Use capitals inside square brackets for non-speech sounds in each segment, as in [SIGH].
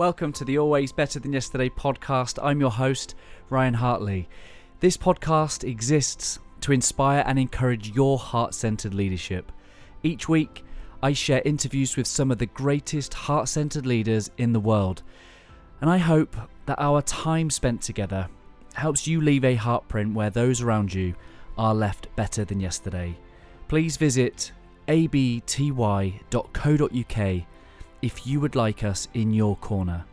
Welcome to the Always Better Than Yesterday podcast. I'm your host, Ryan Hartley. This podcast exists to inspire and encourage your heart centered leadership. Each week, I share interviews with some of the greatest heart centered leaders in the world. And I hope that our time spent together helps you leave a heartprint where those around you are left better than yesterday. Please visit abty.co.uk if you would like us in your corner.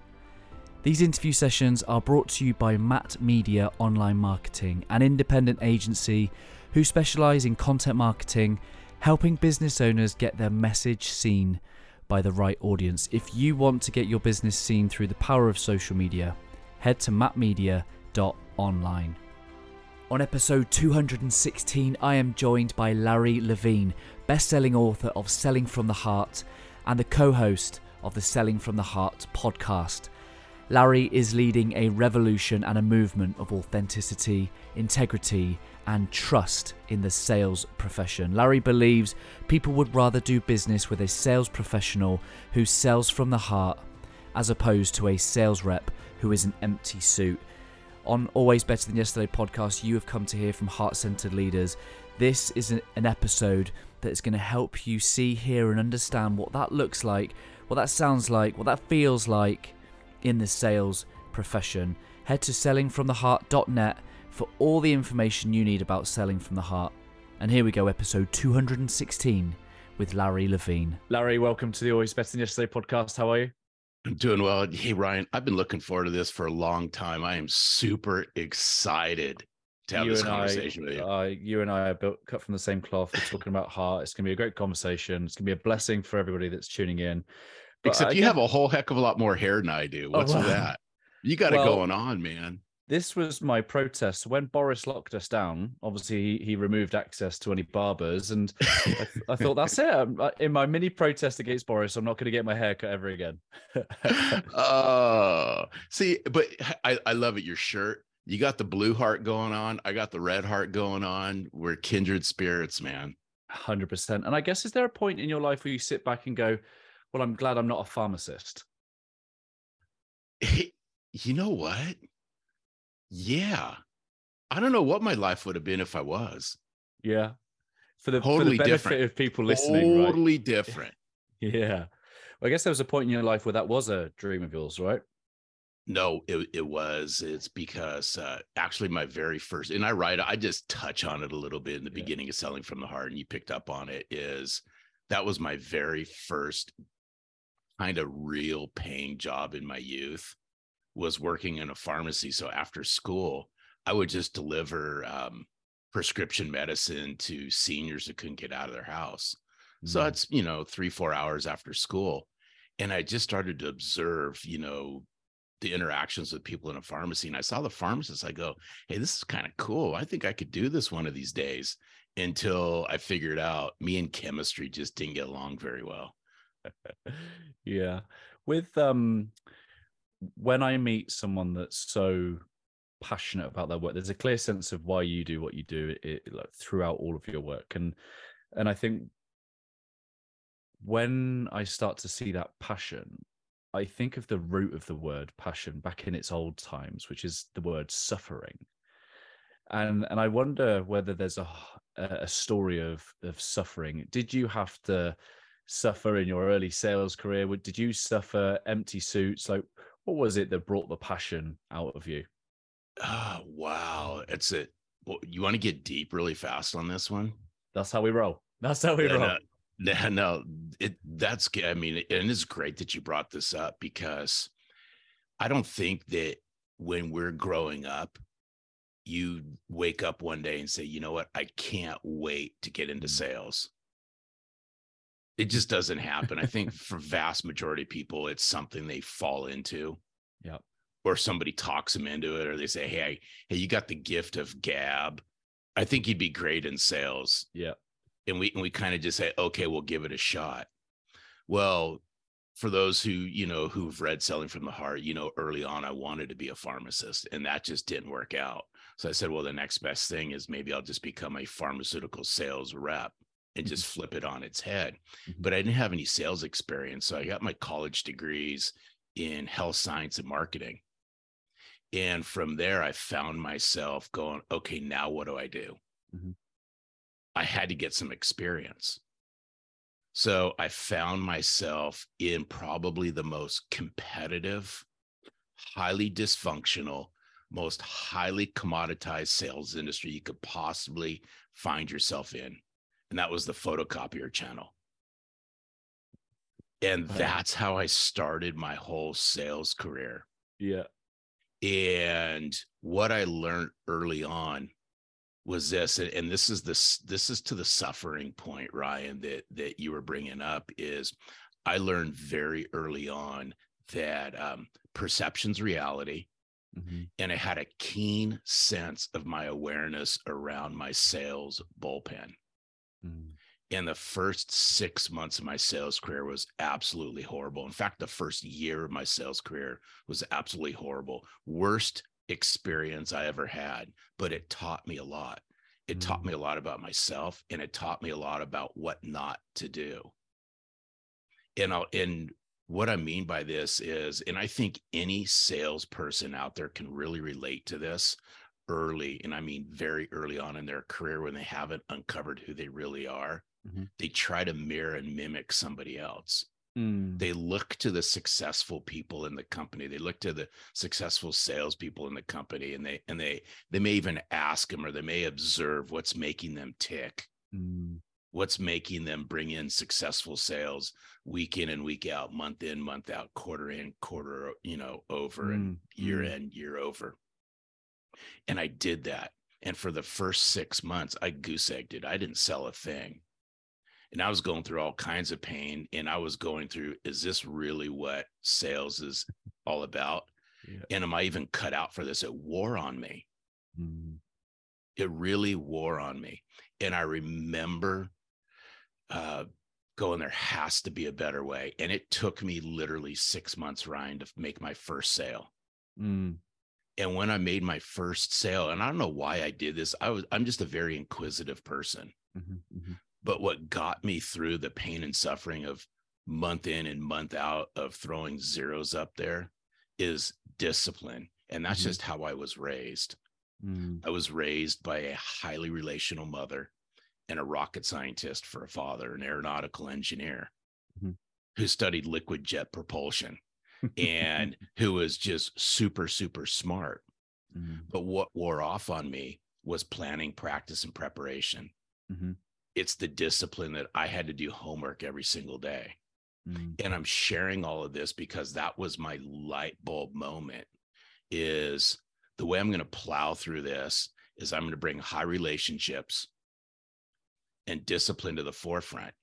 These interview sessions are brought to you by Matt Media Online Marketing, an independent agency who specialise in content marketing, helping business owners get their message seen by the right audience. If you want to get your business seen through the power of social media, head to mattmedia.online. On episode 216, I am joined by Larry Levine, best-selling author of Selling from the Heart and the co-host of the Selling from the Heart podcast. Larry is leading a revolution and a movement of authenticity, integrity, and trust in the sales profession. Larry believes people would rather do business with a sales professional who sells from the heart as opposed to a sales rep who is an empty suit. On Always Better Than Yesterday podcast, you have come to hear from heart centered leaders. This is an episode that is going to help you see, hear, and understand what that looks like, what that sounds like, what that feels like in the sales profession. Head to sellingfromtheheart.net for all the information you need about selling from the heart. And here we go, episode 216 with Larry Levine. Larry, welcome to the Always Better Than Yesterday podcast. How are you? I'm doing well. Hey, Ryan, I've been looking forward to this for a long time. I am super excited to have you this conversation I, with you. Uh, you and I are built, cut from the same cloth. We're talking about heart. It's going to be a great conversation. It's going to be a blessing for everybody that's tuning in. But Except again, you have a whole heck of a lot more hair than I do. Oh, What's oh, wow. that? You got well, it going on, man this was my protest when Boris locked us down. Obviously, he, he removed access to any barbers, and I, I, thought that's it. In my mini protest against Boris, I'm not going to get my hair cut ever again. [LAUGHS] [LAUGHS] Oh, uh, see, but I, I love it. Your shirt, you got the blue heart going on. I got the red heart going on. We're kindred spirits, man. Hundred percent. And I guess is there a point in your life where you sit back and go, "Well, I'm glad I'm not a pharmacist." you know what? Yeah. I don't know what my life would have been if I was. Yeah. For the, totally for the benefit different. of people listening. Totally right? different. [LAUGHS] Yeah. Well, I guess there was a point in your life where that was a dream of yours, right? No, it, it was. It's because uh, actually my very first, and I write, I just touch on it a little bit in the yeah. beginning of Selling from the Heart, and you picked up on it, is that was my very first kind of real paying job in my youth was working in a pharmacy. So after school, I would just deliver um, prescription medicine to seniors that couldn't get out of their house. Mm-hmm. So that's, you know, three, four hours after school. And I just started to observe, you know, the interactions with people in a pharmacy. And I saw the pharmacist. I go, hey, this is kind of cool. I think I could do this one of these days until I figured out me and chemistry just didn't get along very well. [LAUGHS] yeah. With um when I meet someone that's so passionate about their work, there's a clear sense of why you do what you do it, it, like, throughout all of your work, and and I think when I start to see that passion, I think of the root of the word passion back in its old times, which is the word suffering, and and I wonder whether there's a a story of of suffering. Did you have to suffer in your early sales career? Did you suffer empty suits? Like, what was it that brought the passion out of you? Oh, wow. It's a. Well, you want to get deep really fast on this one? That's how we roll. That's how we roll. No, no, it that's I mean, and it's great that you brought this up because I don't think that when we're growing up, you wake up one day and say, you know what, I can't wait to get into mm. sales it just doesn't happen. I [LAUGHS] think for vast majority of people, it's something they fall into. Yeah. Or somebody talks them into it, or they say, Hey, hey, you got the gift of gab. I think you'd be great in sales. Yeah. And we and we kind of just say, okay, we'll give it a shot. Well, for those who, you know, who've read Selling from the Heart, you know, early on I wanted to be a pharmacist and that just didn't work out. So I said, well, the next best thing is maybe I'll just become a pharmaceutical sales rep and just flip it on its head. Mm-hmm. But I didn't have any sales experience. So I got my college degrees in health science and marketing. And from there, I found myself going, okay, now what do I do? Mhm. I had to get some experience. So I found myself in probably the most competitive, highly dysfunctional, most highly commoditized sales industry you could possibly find yourself in. And that was the photocopier channel. And that's how I started my whole sales career. Yeah. And what I learned early on was this, and- and this is this this is to the suffering point, Ryan, that that you were bringing up. Is I learned very early on that um, perception's reality, Mhm. and I had a keen sense of my awareness around my sales bullpen. Mm. And the first six months of my sales career was absolutely horrible. In fact, the first year of my sales career was absolutely horrible. Worst experience I ever had, but it taught me a lot. It taught Mm. me a lot about myself and it taught me a lot about what not to do. And I'll, and what I mean by this is, and I think any salesperson out there can really relate to this early, and I mean very early on in their career when they haven't uncovered who they really are Mhm. they try to mirror and mimic somebody else. Mm. They look to the successful people in the company. They look to the successful salespeople in the company, and they and they they may even ask them or they may observe what's making them tick, Mm. what's making them bring in successful sales week in and week out, month in, month out, quarter in, quarter you know over, and Mm. year Mm. in, year over. And I did that. And for the first six months, I goose egged it. I didn't sell a thing. And I was going through all kinds of pain. And I was going through, is this really what sales is all about? Yeah. And am I even cut out for this? It wore on me. Mm. It really wore on me. And I remember uh, going, there has to be a better way. And it took me literally six months, Ryan, to make my first sale. Mm. and when i made my first sale and i don't know why i did this i was i'm just a very inquisitive person Mhm. Mhm. But what got me through the pain and suffering of month in and month out of throwing zeros up there is discipline and that's Mhm. just how i was raised Mm. i was raised by a highly relational mother and a rocket scientist for a father an aeronautical engineer Mhm. who studied liquid jet propulsion [LAUGHS] and who was just super super smart Mm. but what wore off on me was planning, practice, and preparation. It's the discipline that I had to do homework every single day. Mm. And I'm sharing all of this because that was my light bulb moment is the way I'm going to plow through this is I'm going to bring high relationships and discipline to the forefront.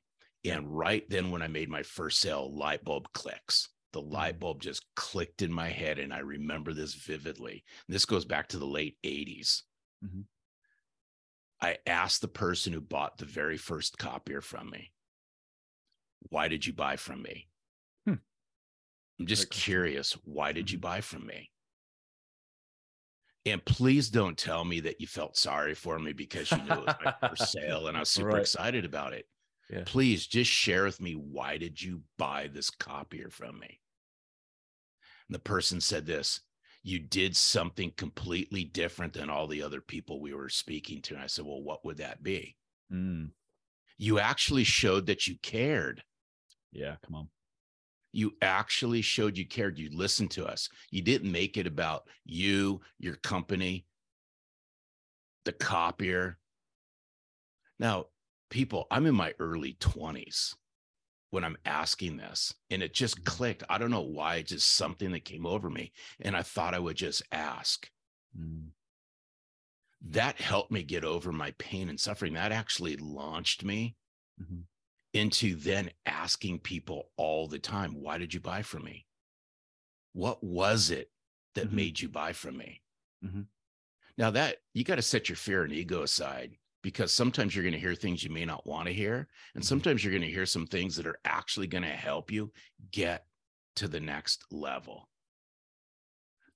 And right then when I made my first sale, light bulb clicks. The light bulb just clicked in my head. And I remember this vividly. This goes back to the late 80s. Mhm. I asked the person who bought the very first copier from me, Why did you buy from me? Hmm. I'm just curious. Why did you Mhm. buy from me? And please don't tell me that you felt sorry for me because you knew it was my first [LAUGHS] sale and I was super Right. excited about it. Yeah. Please just share with me why did you buy this copier from me? And the person said this you did something completely different than all the other people we were speaking to. And I said, Well, what would that be? Mm. You actually showed that you cared. Yeah. Come on. You actually showed you cared. You listened to us. You didn't make it about you, your company, the copier. Now, people, I'm in my early 20s when I'm asking this, and it just Mhm. clicked. I don't know why, it's just something that came over me. And I thought I would just ask. Mm. That helped me get over my pain and suffering. That actually launched me Mhm. into then asking people all the time, why did you buy from me? What was it that Mhm. made you buy from me? Mhm. Now that you got to set your fear and ego aside because sometimes you're going to hear things you may not want to hear. And Mhm. sometimes you're going to hear some things that are actually going to help you get to the next level.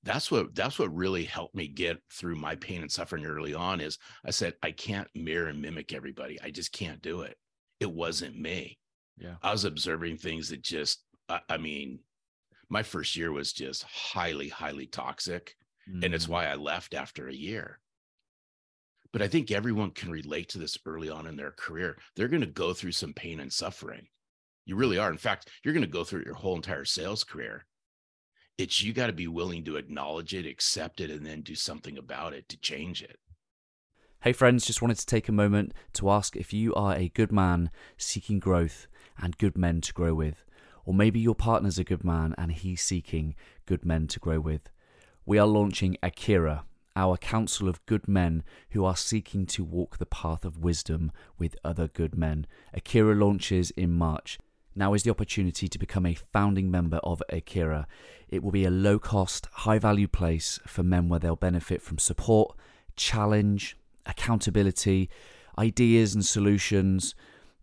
That's what that's what really helped me get through my pain and suffering early on is I said I can't mirror and mimic everybody. I just can't do it. It wasn't me. Yeah. I was observing things that just, I, I mean, my first year was just highly, highly toxic. Mm. And it's mm. why I left after a year. But I think everyone can relate to this early on in their career. They're going to go through some pain and suffering. You really are. In fact, you're going to go through your whole entire sales career. It's you got to be willing to acknowledge it, accept it, and then do something about it to change it. Hey, friends, just wanted to take a moment to ask if you are a good man seeking growth and good men to grow with. Or maybe your partner's a good man and he's seeking good men to grow with. We are launching Akira, our council of good men who are seeking to walk the path of wisdom with other good men. Akira launches in March. Now is the opportunity to become a founding member of Akira. It will be a low cost, high value place for men where they'll benefit from support, challenge, accountability, ideas and solutions,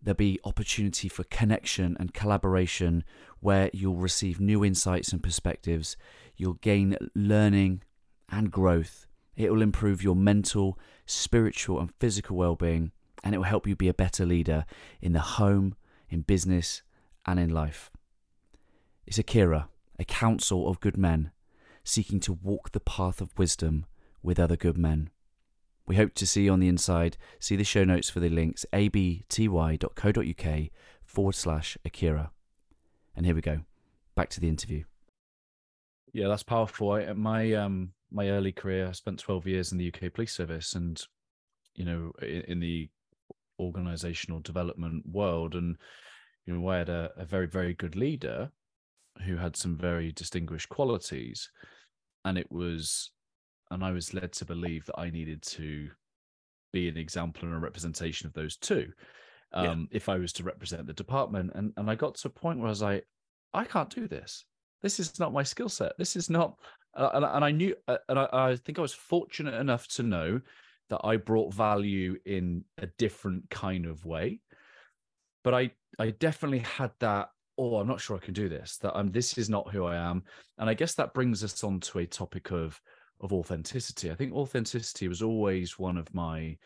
there'll be opportunity for connection and collaboration where you'll receive new insights and perspectives. You'll gain learning and growth. It will improve your mental, spiritual, and physical well being, and it will help you be a better leader in the home, in business, and in life. It's Akira, a council of good men seeking to walk the path of wisdom with other good men. We hope to see you on the inside. See the show notes for the links abty.co.uk forward slash Akira. And here we go. Back to the interview. Yeah, that's powerful. I, my um my early career, I spent 12 years in the UK police service and you know in, in the organizational development world and you know I had a, a very very good leader who had some very distinguished qualities and it was and I was led to believe that I needed to be an example and a representation of those two. Um, yeah. If I was to represent the department, and and I got to a point where I was like, I can't do this. This is not my skill set. This is not. Uh, and, and I knew, uh, and I, I think I was fortunate enough to know that I brought value in a different kind of way. But I, I definitely had that. Oh, I'm not sure I can do this. That I'm. This is not who I am. And I guess that brings us on to a topic of of authenticity. I think authenticity was always one of my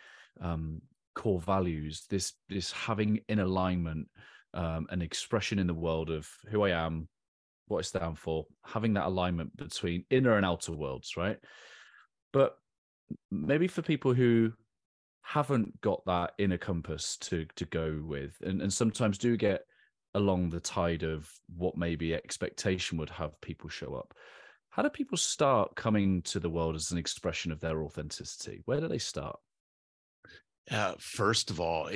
um, core values. This this having in alignment um, an expression in the world of who I am, what I stand for, having that alignment between inner and outer worlds, right? But maybe for people who haven't got that inner compass to to go with, and, and sometimes do get along the tide of what maybe expectation would have people show up how do people start coming to the world as an expression of their authenticity? Where do they start? Uh, first of all,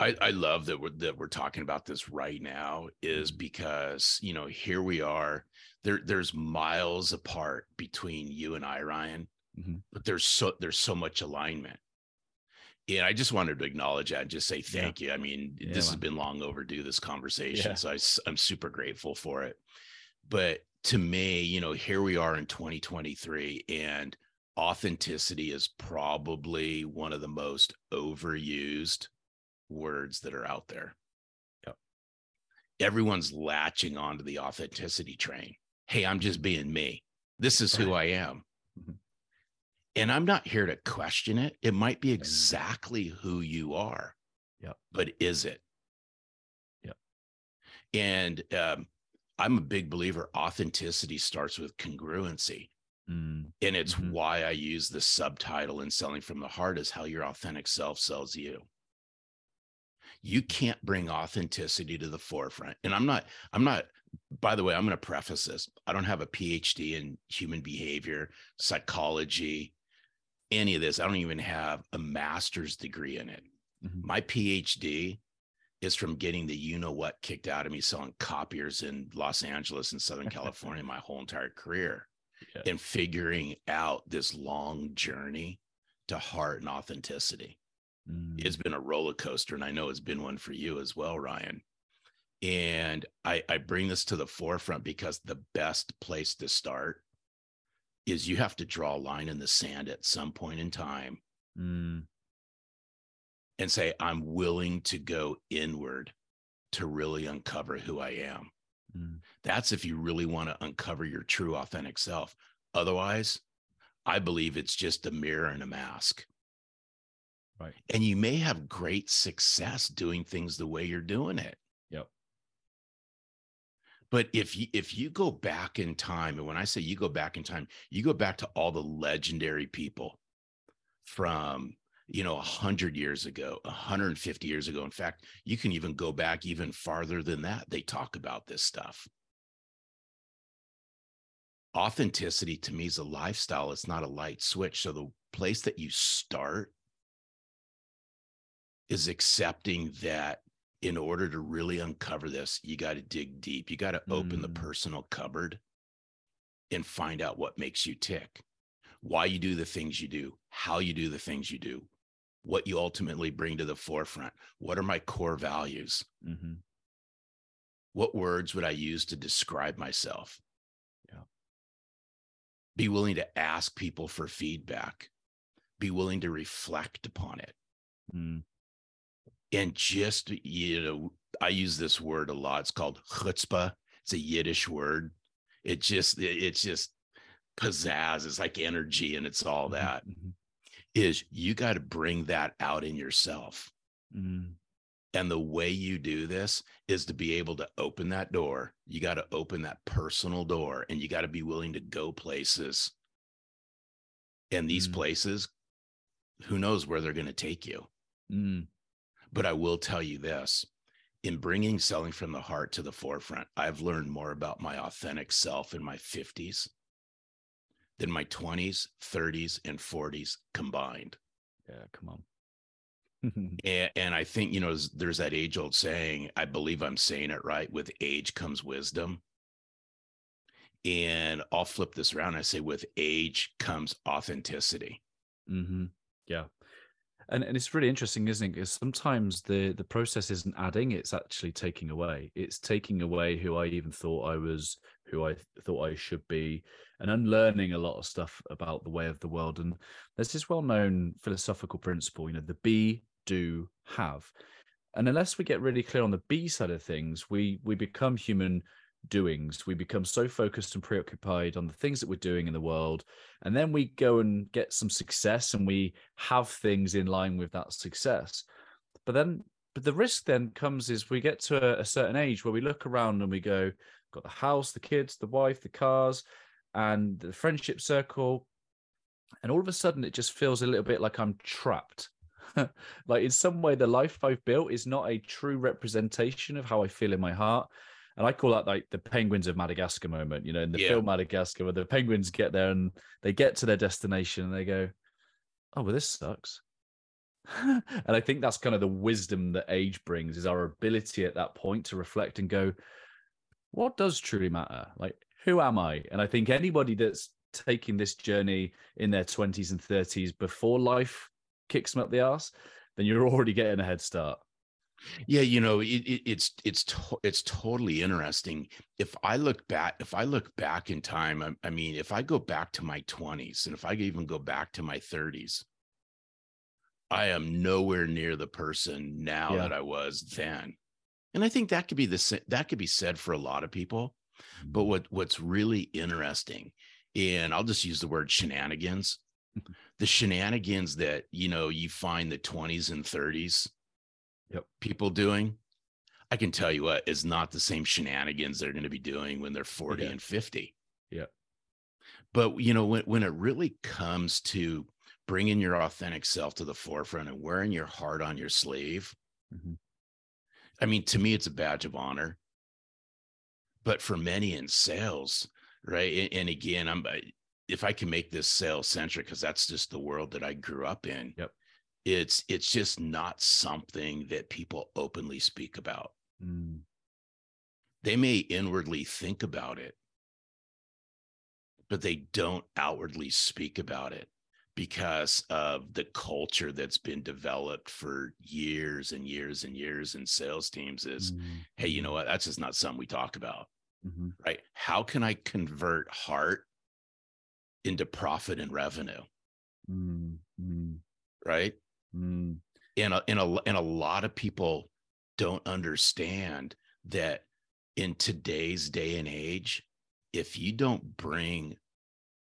I, I love that we're that we're talking about this right now is mm-hmm. because you know here we are there there's miles apart between you and I Ryan mm-hmm. but there's so there's so much alignment and I just wanted to acknowledge that and just say thank yeah. you I mean yeah, this has been long overdue this conversation yeah. so I, I'm super grateful for it but to me, you know, here we are in 2023 and authenticity is probably one of the most overused words that are out there. Yep. Everyone's latching onto the authenticity train. Hey, I'm just being me. This is who I am. Mm-hmm. And I'm not here to question it. It might be exactly who you are. Yep. But is it? Yep. And um, I'm a big believer authenticity starts with congruency. Mm. And it's mm-hmm. why I use the subtitle in Selling from the Heart is how your authentic self sells you. You can't bring authenticity to the forefront. And I'm not, I'm not, by the way, I'm going to preface this. I don't have a PhD in human behavior, psychology, any of this. I don't even have a master's degree in it. Mm-hmm. My PhD is from getting the you know what kicked out of me selling copiers in Los Angeles and Southern [LAUGHS] California my whole entire career yeah. and figuring out this long journey to heart and authenticity. Mm. It's been a roller coaster, and I know it's been one for you as well, Ryan. And I, I bring this to the forefront because the best place to start is you have to draw a line in the sand at some point in time mm and say, I'm willing to go inward to really uncover who I am. Mm. That's if you really want to uncover your true, authentic self. Otherwise, I believe it's just a mirror and a mask. Right. And you may have great success doing things the way you're doing it. Yep. But if you if you go back in time, and when I say you go back in time, you go back to all the legendary people from you know 100 years ago 150 years ago in fact you can even go back even farther than that they talk about this stuff authenticity to me is a lifestyle it's not a light switch so the place that you start is accepting that in order to really uncover this you got to dig deep. You got to open the Mm. personal cupboard and find out what makes you tick. Why you do the things you do how you do the things you do what you ultimately bring to the forefront. What are my core values? Hmm what words would i use to describe myself? Yeah. be willing to ask people for feedback. Be willing to reflect upon it. Mm. And just you know i use this word a lot it's called chutzpah it's a yiddish word it just it's just pizzazz it's like energy and it's all Mhm, that mhm, is you got to bring that out in yourself mm. and the way you do this is to be able to open that door you got to open that personal door and you got to be willing to go places and these Mm. places who knows where they're going to take you Mm. But I will tell you this in bringing selling from the heart to the forefront, I've learned more about my authentic self in my 50s than my 20s, 30s, and 40s combined. Yeah, come on. [LAUGHS] And, and I think, you know, there's- that age old saying, I believe I'm saying it right with age comes wisdom. And I'll flip this around. I say, with age comes authenticity. hmm Yeah. And, and it's really interesting, isn't it? Because sometimes the, the process isn't adding, it's actually taking away. It's taking away who I even thought I was, who I thought I should be, and unlearning a lot of stuff about the way of the world. And there's this well known philosophical principle, you know, the be, do, have. And unless we get really clear on the B side of things, we we become human doings. We become so focused and preoccupied on the things that we're doing in the world and then we go and get some success and we have things in line with that success but then but the risk then comes is we get to a, a certain age where we look around and we go got the house the kids the wife the cars and the friendship circle and all of a sudden it just feels a little bit like i'm trapped [LAUGHS] like in some way the life i've built is not a true representation of how i feel in my heart and I call that like the penguins of Madagascar moment, you know, in the Yeah. film Madagascar, where the penguins get there and they get to their destination and they go, Oh, well, this sucks. [LAUGHS] and I think that's kind of the wisdom that age brings is our ability at that point to reflect and go, What does truly matter? Like, who am I? And I think anybody that's taking this journey in their 20s and 30s before life kicks them up the ass, then you're [LAUGHS] already getting a head start. Yeah, you know, it, it, it's it's to, it's totally interesting. If I look back, if I look back in time, I, I mean, if I go back to my twenties, and if I even go back to my thirties, I am nowhere near the person now Yeah. that I was then. And I think that could be the that could be said for a lot of people. But mm-hmm. what what's really interesting, and I'll just use the word shenanigans, mm-hmm. the shenanigans that you know you find the twenties and thirties Yep. people doing, I can tell you what is not the same shenanigans they're going to be doing when they're 40 Yeah. and 50. Yeah. But you know, when when it really comes to bringing your authentic self to the forefront and wearing your heart on your sleeve, Mhm. I mean, to me, it's a badge of honor. But for many in sales, right? And, and again, I'm if I can make this sales centric because that's just the world that I grew up in. Yep. It's it's just not something that people openly speak about. Mm. They may inwardly think about it, but they don't outwardly speak about it because of the culture that's been developed for years and years and years in sales teams is Mm. hey, you know what? That's just not something we talk about, Mhm. right? How can I convert heart into profit and revenue, Mm. Mm. right? Mm. And a, and a, and a lot of people don't understand that in today's day and age, if you don't bring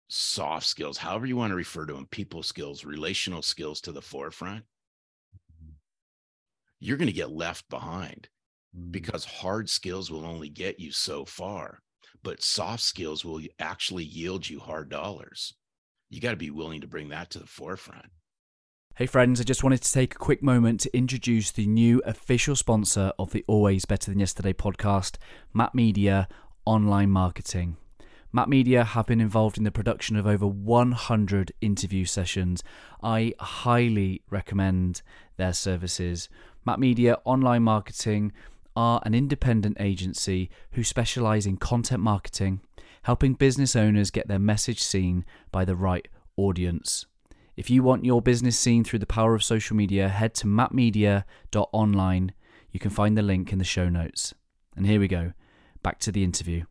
soft skills, however you want to refer to them, people skills, relational skills to the forefront, you're going to get left behind. Mm. because hard skills will only get you so far, but soft skills will actually yield you hard dollars. You got to be willing to bring that to the forefront. Hey, friends, I just wanted to take a quick moment to introduce the new official sponsor of the Always Better Than Yesterday podcast, Matt Media Online Marketing. Matt Media have been involved in the production of over 100 interview sessions. I highly recommend their services. Matt Media Online Marketing are an independent agency who specialize in content marketing, helping business owners get their message seen by the right audience. If you want your business seen through the power of social media, head to mattmedia.online. You can find the link in the show notes. And here we go. Back to the interview.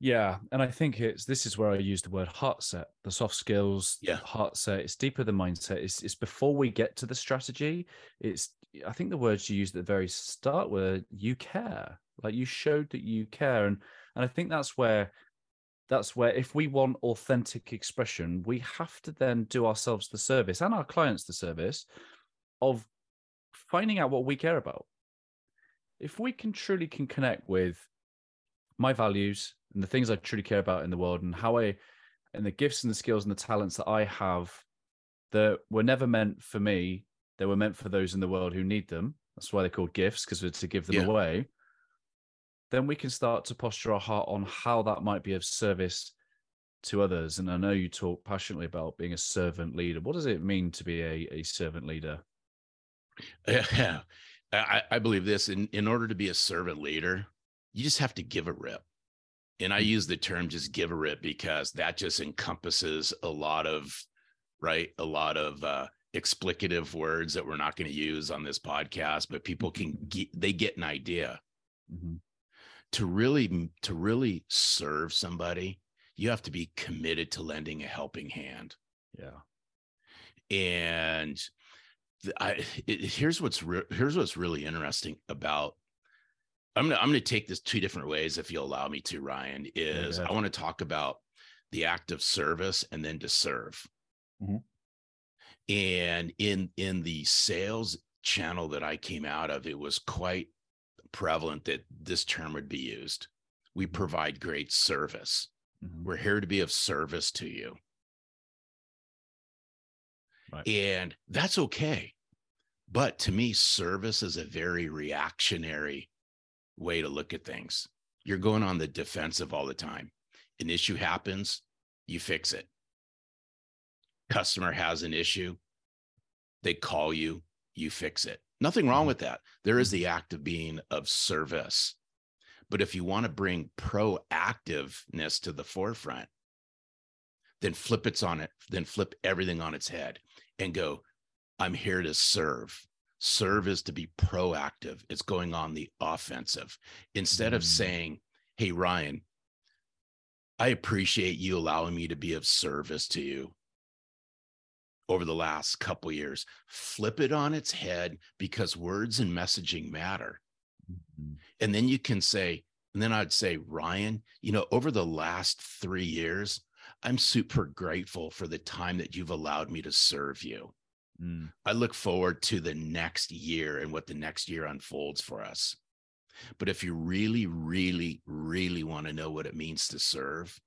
Yeah, and I think it's this is where I use the word heart set, the soft skills, Yeah. heart set. It's deeper than mindset. It's it's before we get to the strategy. It's I think the words you used at the very start were you care. Like you showed that you care. And and I think that's where that's where if we want authentic expression, we have to then do ourselves the service and our clients the service of finding out what we care about. If we can truly can connect with my values and the things I truly care about in the world and how I and the gifts and the skills and the talents that I have that were never meant for me, they were meant for those in the world who need them. That's why they're called gifts, because we're to give them Yeah. away. Then we can start to posture our heart on how that might be of service to others. And I know you talk passionately about being a servant leader. What does it mean to be a, a servant leader? Yeah. [LAUGHS] I, I believe this in, in order to be a servant leader, you just have to give a rip. And I use the term just give a rip because that just encompasses a lot of, right? A lot of uh, explicative words that we're not going to use on this podcast, but people can get, they get an idea Mhm. To really, to really serve somebody. You have to be committed to lending a helping hand. Yeah. and I it, here's what's re- here's what's really interesting about I'm gonna I'm gonna take this two different ways if you'll allow me to Ryan is ahead. I want to talk about the act of service and then to serve Mhm. and in in the sales channel that I came out of it was quite prevalent that this term would be used we provide great service Mhm. we're here to be of service to you Right. and that's okay. But to me, service is a very reactionary way to look at things. You're going on the defensive all the time. An issue happens, you fix it. Customer has an issue, they call you, you fix it. Nothing wrong Mhm. with that. There is the act of being of service. But if you want to bring proactiveness to the forefront, then flip it's on it, then flip everything on its head and go, I'm here to serve. Serve is to be proactive. It's going on the offensive. Instead of Mm. saying, Hey, Ryan, I appreciate you allowing me to be of service to you over the last couple years. Flip it on its head because words and messaging matter. Mhm. And then you can say, and then I'd say, Ryan, you know, over the last three years, I'm super grateful for the time that you've allowed me to serve you. Mm. I look forward to the next year and what the next year unfolds for us. But if you really, really, really want to know what it means to serve,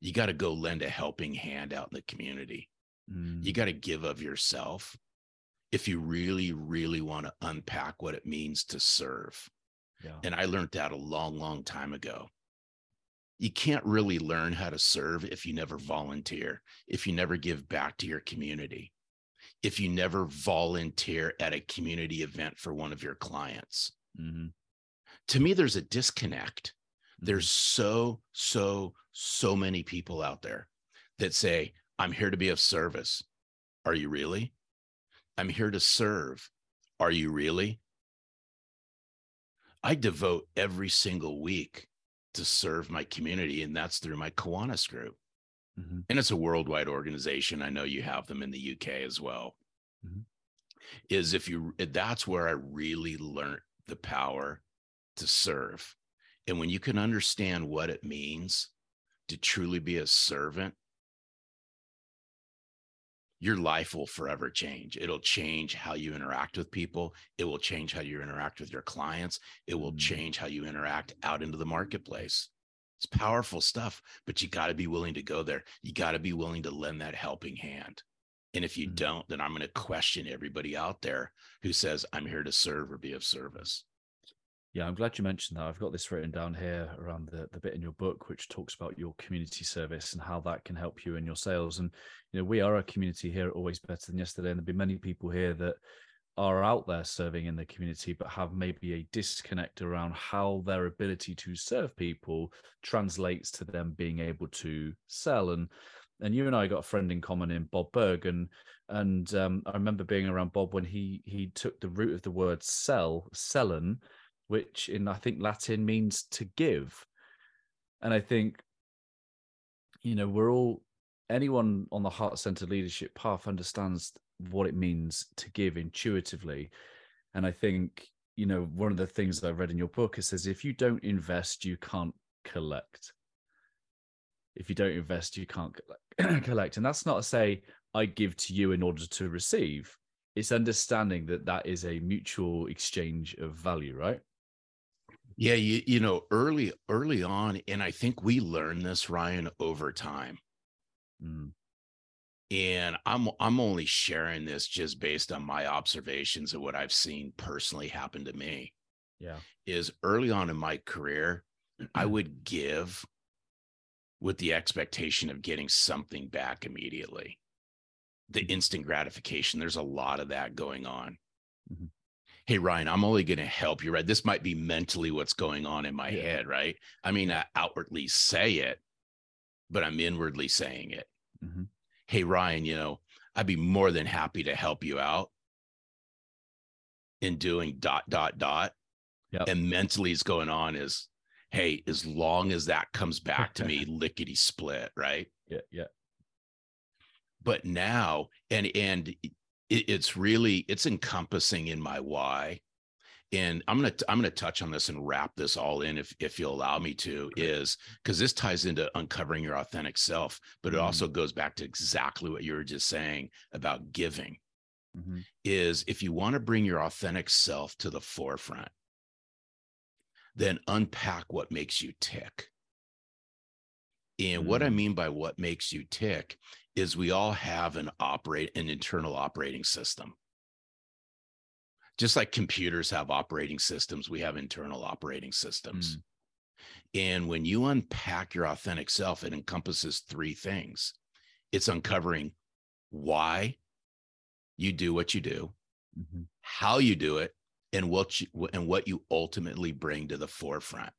you got to go lend a helping hand out in the community. Mm. You got to give of yourself if you really, really want to unpack what it means to serve. Yeah. And I learned that a long, long time ago. You can't really learn how to serve if you never volunteer, if you never give back to your community, if you never volunteer at a community event for one of your clients. Mhm. To me, there's a disconnect. There's so, so, so many people out there that say, I'm here to be of service. Are you really? I'm here to serve. Are you really? I devote every single week to serve my community, and that's through my Kiwanis group. Mhm. And it's a worldwide organization. I know you have them in the UK as well. Mhm. Is if you, that's where I really learned the power to serve. And when you can understand what it means to truly be a servant, your life will forever change. It'll change how you interact with people. It will change how you interact with your clients. It will Mm. change how you interact out into the marketplace. It's powerful stuff, but you got to be willing to go there. You got to be willing to lend that helping hand. And if you Mm. don't, then I'm going to question everybody out there who says, I'm here to serve or be of service. Yeah, I'm glad you mentioned that. I've got this written down here around the, the bit in your book which talks about your community service and how that can help you in your sales. And you know, we are a community here Always Better Than Yesterday, and there'll be many people here that are out there serving in the community, but have maybe a disconnect around how their ability to serve people translates to them being able to sell. And and you and I got a friend in common in Bob Burg, and and um, I remember being around Bob when he he took the root of the word sell, sellen, which in I think Latin means to give. And I think, you know, we're all anyone on the heart centered leadership path understands what it means to give intuitively. And I think, you know, one of the things that I read in your book it says if you don't invest, you can't collect. If you don't invest, you can't collect. [CLEARS THROAT] collect. And that's not to say I give to you in order to receive. It's understanding that that is a mutual exchange of value, right? Yeah, you, you know, early early on, and I think we learned this, Ryan, over time. Mm, And I'm I'm only sharing this just based on my observations of what I've seen personally happen to me. yeah. Is early on in my career, I would give with the expectation of getting something back immediately. The instant gratification, there's a lot of that going on. Mhm. Hey, Ryan, I'm only going to help you, right? This might be mentally what's going on in my Yeah. head, right? I mean, I outwardly say it, but I'm inwardly saying it. Mhm. Hey, Ryan, you know, I'd be more than happy to help you out in doing dot, dot, dot. Yep. And mentally, is going on is, hey, as long as that comes back to me, [LAUGHS] lickety split, right? Yeah, yeah. but now and and it, it's really it's encompassing in my why and i'm gonna i'm gonna touch on this and wrap this all in if if you'll allow me to is because this ties into uncovering your authentic self but it Mm. also goes back to exactly what you were just saying about giving Mhm. is if you want to bring your authentic self to the forefront then unpack what makes you tick and what i Mm. mean by what makes you tick is we all have an operate an internal operating system. Just like computers have operating systems we have internal operating systems. And when you unpack your authentic self it encompasses three things. It's uncovering why you do what you do Mhm. how you do it and what you and what you ultimately bring to the forefront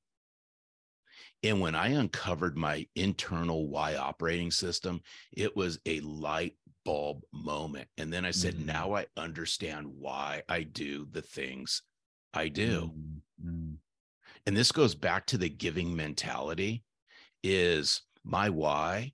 and when i uncovered my internal why operating system it was a light bulb moment and then i said Mm. now i understand why i do the things i do Mm, mm, and this goes back to the giving mentality is my why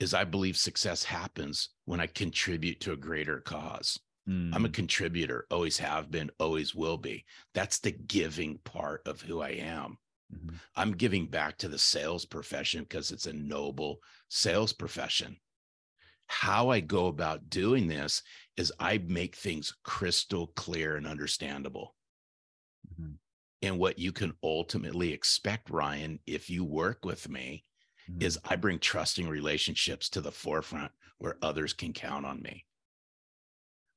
is i believe success happens when i contribute to a greater cause I'm a mm. contributor, always have been, always will be. That's the giving part of who I am. Mhm. I'm giving back to the sales profession because it's a noble sales profession. How I go about doing this is I make things crystal clear and understandable. Mhm. And what you can ultimately expect, Ryan, if you work with me, is I bring trusting relationships to the forefront where others can count on me.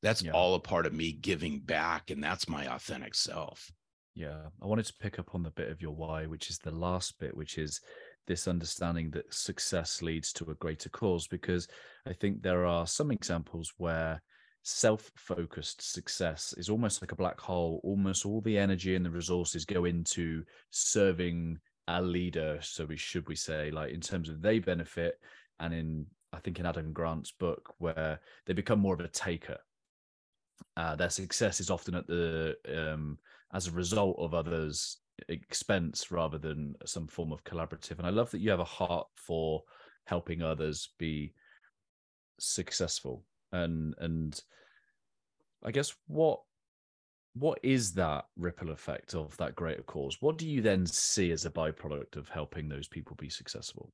That's Yeah. all a part of me giving back, and that's my authentic self. Yeah, I wanted to pick up on the bit of your why, which is the last bit, which is this understanding that success leads to a greater cause. Because I think there are some examples where self focused success is almost like a black hole. Almost all the energy and the resources go into serving a leader. So we should we say, like in terms of they benefit, and in I think in Adam Grant's book, where they become more of a taker. Uh, their success is often at the um, as a result of others' expense rather than some form of collaborative. And I love that you have a heart for helping others be successful. And and I guess what what is that ripple effect of that greater cause? What do you then see as a byproduct of helping those people be successful?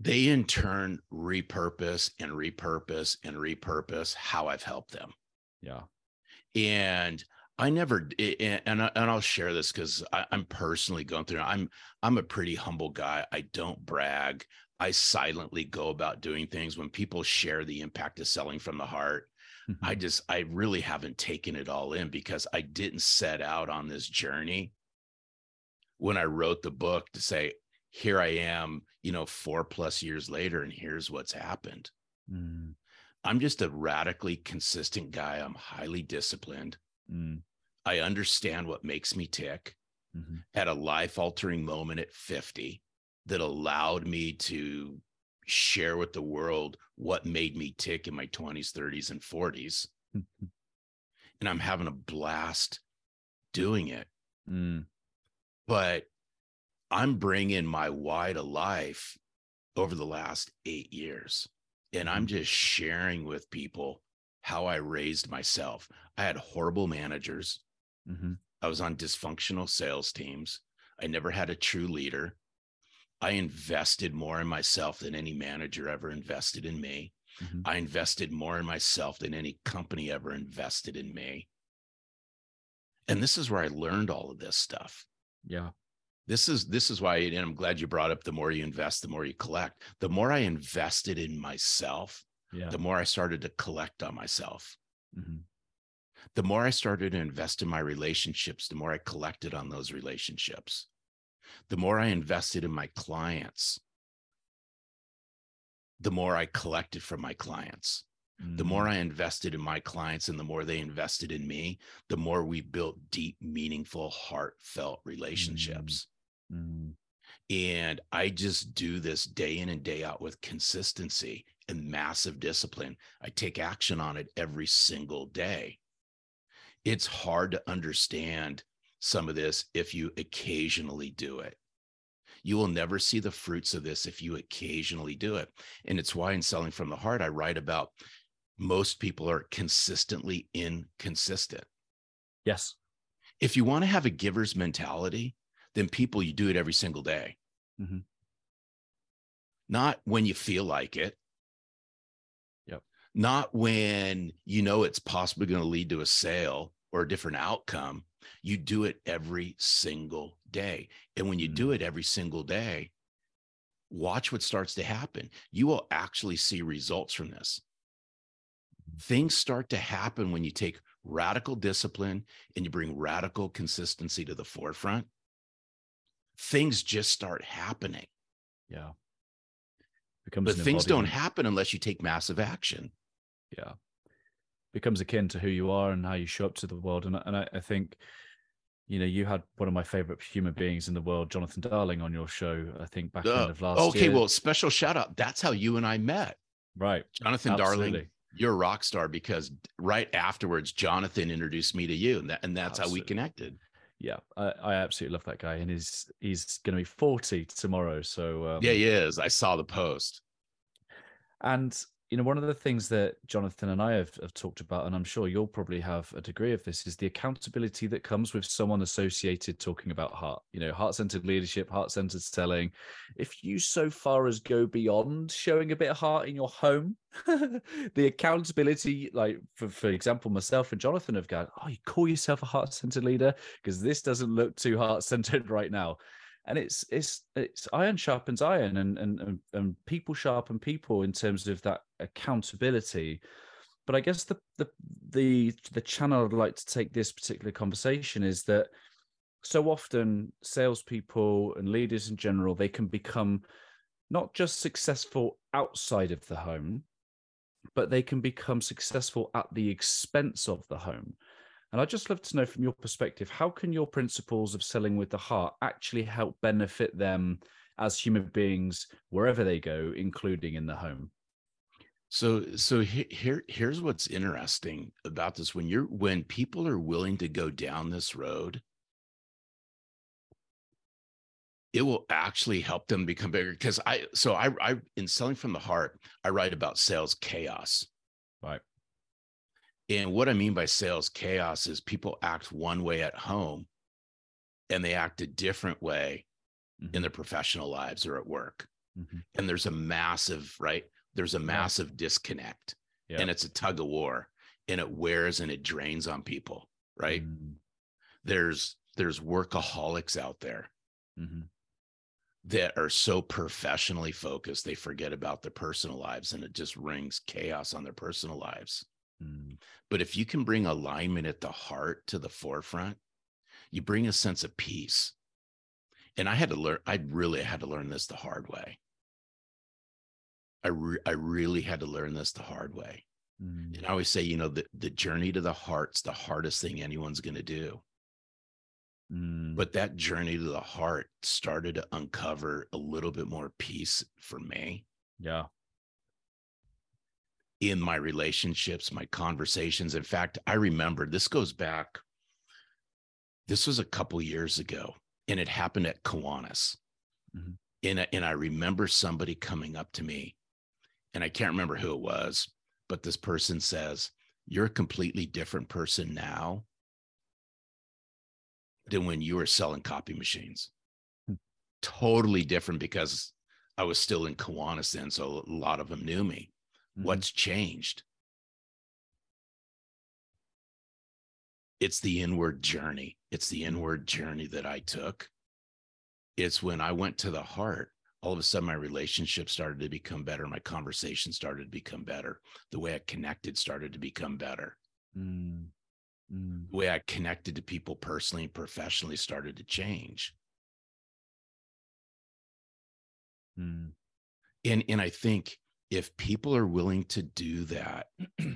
they in turn repurpose and repurpose and repurpose how I've helped them. Yeah. And I never and and I'll share this because I'm personally going through. I'm I'm a pretty humble guy. I don't brag. I silently go about doing things. When people share the impact of selling from the heart, mm-hmm. I just I really haven't taken it all in because I didn't set out on this journey when I wrote the book to say, here I am, you know, four plus years later, and here's what's happened. Mm. I'm just a radically consistent guy. I'm highly disciplined. Mm. I understand what makes me tick. Mm-hmm. Had a life altering moment at 50 that allowed me to share with the world what made me tick in my 20s, 30s, and 40s. Mm-hmm. And I'm having a blast doing it. Mm. But I'm bringing my why to life over the last eight years. And I'm mm-hmm. just sharing with people how I raised myself. I had horrible managers. Mm-hmm. I was on dysfunctional sales teams. I never had a true leader. I invested more in myself than any manager ever invested in me. Mm-hmm. I invested more in myself than any company ever invested in me. And this is where I learned all of this stuff. Yeah this is this is why and i'm glad you brought up the more you invest the more you collect the more i invested in myself yeah. the more i started to collect on myself mm-hmm. The more i started to invest in my relationships the more i collected on those relationships the more i invested in my clients the more i collected from my clients mm-hmm. the more mm. i invested in my clients and the more they invested in me the more we built deep meaningful heartfelt relationships Mm. And I just do this day in and day out with consistency and massive discipline. I take action on it every single day. It's hard to understand some of this if you occasionally do it. You will never see the fruits of this if you occasionally do it. And it's why in Selling from the Heart, I write about most people are consistently inconsistent. Yes. If you want to have a giver's mentality, then people you do it every single day. Mm-hmm. Not when you feel like it. Yep. Not when you know it's possibly going to lead to a sale or a different outcome. You do it every single day. And when you do mm. it every single day, watch what starts to happen. You will actually see results from this. Things start to happen when you take radical discipline and you bring radical consistency to the forefront things just start happening. Yeah. Becomes but things don't happen unless you take massive action. Yeah. Becomes akin to who you are and how you show up to the world. And, and I, I think, you know, you had one of my favorite human beings in the world, Jonathan Darling, on your show, I think back uh, end of last okay, year. well, special shout out. That's how you and I met. Right. Jonathan Absolutely. Darling, you're a rock star because right afterwards, Jonathan introduced me to you. And, that, and that's Absolutely. how we connected yeah, I, I, absolutely love that guy, and he's he's going to be forty tomorrow. So um, yeah, he is. I saw the post, and you know, one of the things that Jonathan and I have, have, talked about, and I'm sure you'll probably have a degree of this, is the accountability that comes with someone associated talking about heart, you know, heart centered leadership, heart centered selling. If you so far as go beyond showing a bit of heart in your home, [LAUGHS] the accountability, like for, for example, myself and Jonathan have gone, oh, you call yourself a heart centered leader? Because this doesn't look too heart centered [LAUGHS] right now and it's it's it's iron sharpens iron and and and people sharpen people in terms of that accountability. But i guess the the the the channel i'd like to take this particular conversation is that so often salespeople and leaders in general they can become not just successful outside of the home but they can become successful at the expense of the home and I'd just love to know from your perspective, how can your principles of selling with the heart actually help benefit them as human beings wherever they go, including in the home? So, so here, here's what's interesting about this: when you're when people are willing to go down this road, it will actually help them become bigger. Because I, so I, I in selling from the heart, I write about sales chaos. Right. And what I mean by sales chaos is people act one way at home and they act a different way mm-hmm. in their professional lives or at work. Mhm. and there's a massive right there's a massive disconnect Yeah. and it's a tug of war and it wears and it drains on people right Mm. there's there's workaholics out there Mhm. that are so professionally focused they forget about their personal lives and it just rings chaos on their personal lives Mm. but if you can bring alignment at the heart to the forefront you bring a sense of peace and i had to learn i really had to learn this the hard way i re- i really had to learn this the hard way Mm. and i always say you know the, the journey to the heart's the hardest thing anyone's going to do Mm. but that journey to the heart started to uncover a little bit more peace for me yeah. In my relationships, my conversations. In fact, I remember this goes back, this was a couple years ago, and it happened at Kiwanis. Mhm. And, I- and I remember somebody coming up to me, and I can't remember who it was, but this person says, You're a completely different person now than when you were selling copy machines. Hmm. Totally different because I was still in Kiwanis then. So a lot of them knew me. Mhm. What's changed? It's the inward journey. It's the inward journey that I took. It's when I went to the heart, all of a sudden my relationship started to become better. My conversation started to become better. The way I connected started to become better. Mm. Mm. The way I connected to people personally and professionally started to change. Mm. And and I think if people are willing to do that, [CLEARS THROAT]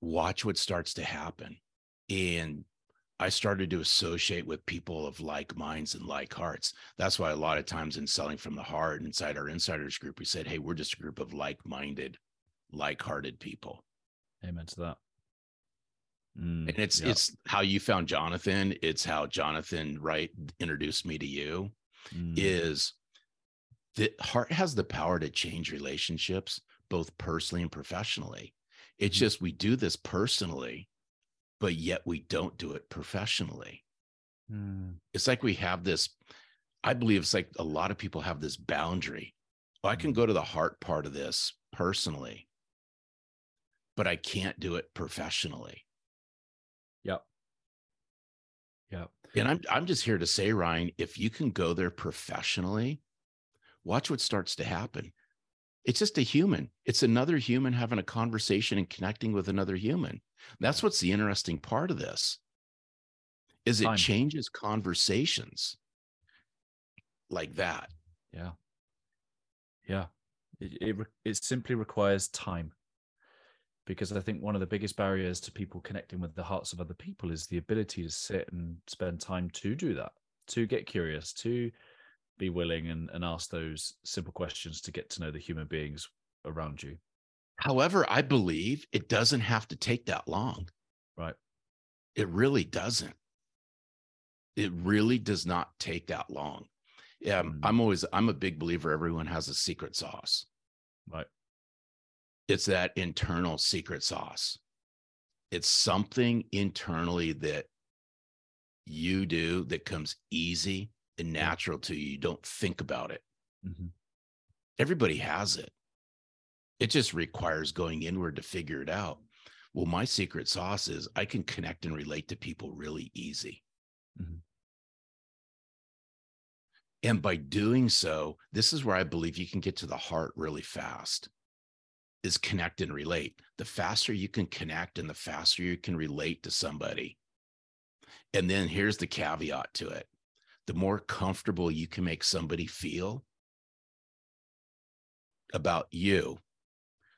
watch what starts to happen. And I started to associate with people of like minds and like hearts. That's why a lot of times in selling from the heart inside our insiders group, we said, Hey, we're just a group of like minded, like hearted people. Amen to that. Mm. And it's yeah. it's how you found Jonathan. It's how Jonathan Wright introduced me to you. Mm. Is the heart has the power to change relationships, both personally and professionally. It's Mhm. just we do this personally, but yet we don't do it professionally. Mm. It's like we have this, I believe it's like a lot of people have this boundary. Oh, I can Mhm. go to the heart part of this personally, but I can't do it professionally. Yep. Yep. And I'm I'm just here to say, Ryan, if you can go there professionally, watch what starts to happen. It's just a human. It's another human having a conversation and connecting with another human. That's what's the interesting part of this. Is it Time. changes conversations like that. Yeah. Yeah. It, it, it simply requires time. Because I think one of the biggest barriers to people connecting with the hearts of other people is the ability to sit and spend time to do that, to get curious, to be willing and, and ask those simple questions to get to know the human beings around you. However, I believe it doesn't have to take that long. Right. It really doesn't. It really does not take that long. Yeah, Mm. I'm always I'm a big believer everyone has a secret sauce. Right. It's that internal secret sauce. It's something internally that you do that comes easy and natural to you. You don't think about it. hmm Everybody has it. It just requires going inward to figure it out. Well, my secret sauce is I can connect and relate to people really easy. Mhm. And by doing so, this is where I believe you can get to the heart really fast is connect and relate. The faster you can connect and the faster you can relate to somebody. And then here's the caveat to it. The more comfortable you can make somebody feel about you,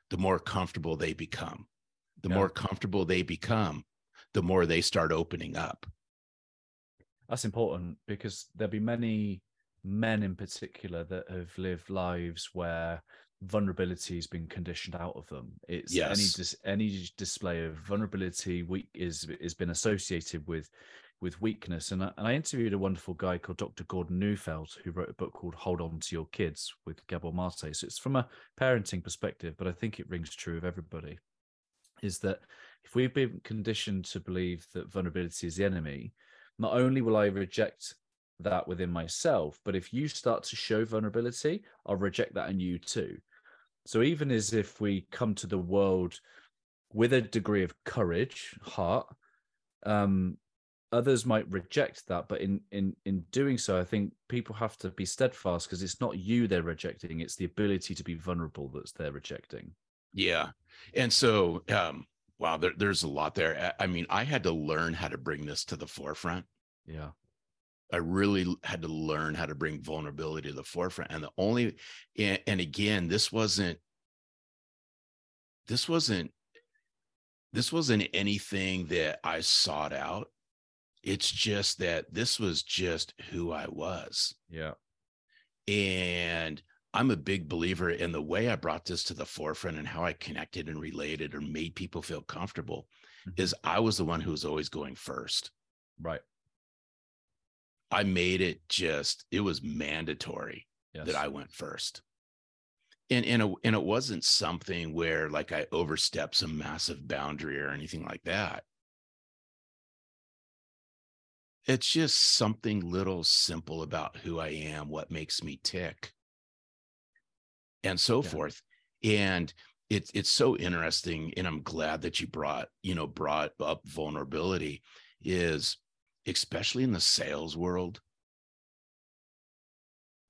the more comfortable they become. The Yeah. more comfortable they become, the more they start opening up. That's important because there'll be many men in particular that have lived lives where vulnerability has been conditioned out of them. It's any dis- any display of vulnerability weak is has been associated with with weakness. And I, and I interviewed a wonderful guy called Dr. Gordon Neufeld who wrote a book called Hold On to Your Kids with Gabor Mate. So it's from a parenting perspective, but I think it rings true of everybody. Is that if we've been conditioned to believe that vulnerability is the enemy, not only will I reject that within myself. But if you start to show vulnerability, I'll reject that in you too. So even as if we come to the world with a degree of courage, heart, um, others might reject that. But in in in doing so, I think people have to be steadfast because it's not you they're rejecting; it's the ability to be vulnerable that's they're rejecting. Yeah, and so um, wow, there, there's a lot there. I mean, I had to learn how to bring this to the forefront. Yeah. I really had to learn how to bring vulnerability to the forefront. And the only, and, and again, this wasn't, this wasn't, this wasn't anything that I sought out. It's just that this was just who I was. Yeah. And I'm a big believer in the way I brought this to the forefront and how I connected and related or made people feel comfortable mm-hmm. is I was the one who was always going first. Right. I made it just, it was mandatory yes. that I went first. And, and, and it wasn't something where like I overstepped some massive boundary or anything like that. It's just something little simple about who I am, what makes me tick and so yeah. forth. And it's it's so interesting, and I'm glad that you brought you know brought up vulnerability. Is especially in the sales world,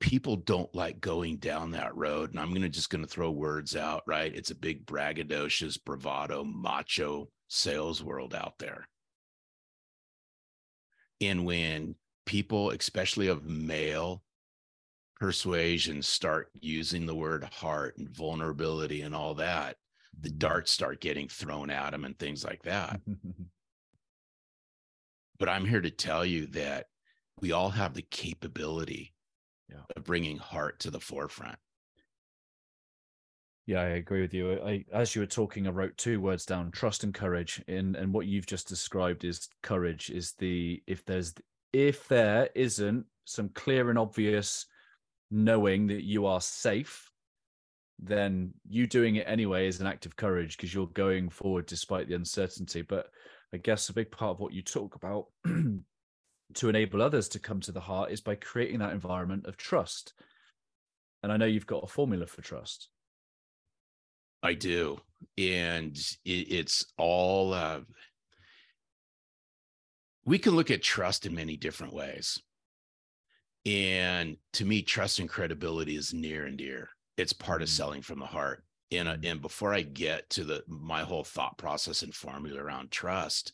people don't like going down that road. And I'm gonna just gonna throw words out, right? It's a big braggadocious, bravado, macho sales world out there. And when people, especially of male persuasion start using the word heart and vulnerability and all that, the mm-hmm. darts start getting thrown at them and things like that. [LAUGHS] but I'm here to tell you that we all have the capability yeah. of bringing heart to the forefront. Yeah, I agree with you. I, as you were talking, I wrote two words down: trust and courage. In and what you've just described is courage. Is the if there's if there isn't some clear and obvious knowing that you are safe, then you doing it anyway is an act of courage because you're going forward despite the uncertainty. But I guess a big part of what you talk about [CLEARS THROAT] to enable others to come to the heart is by creating that environment of trust. And I know you've got a formula for trust. I do. And it's all, uh, we can look at trust in many different ways. And to me, trust and credibility is near and dear. It's part of mm-hmm. selling from the heart. And, uh, and before I get to the my whole thought process and formula around trust,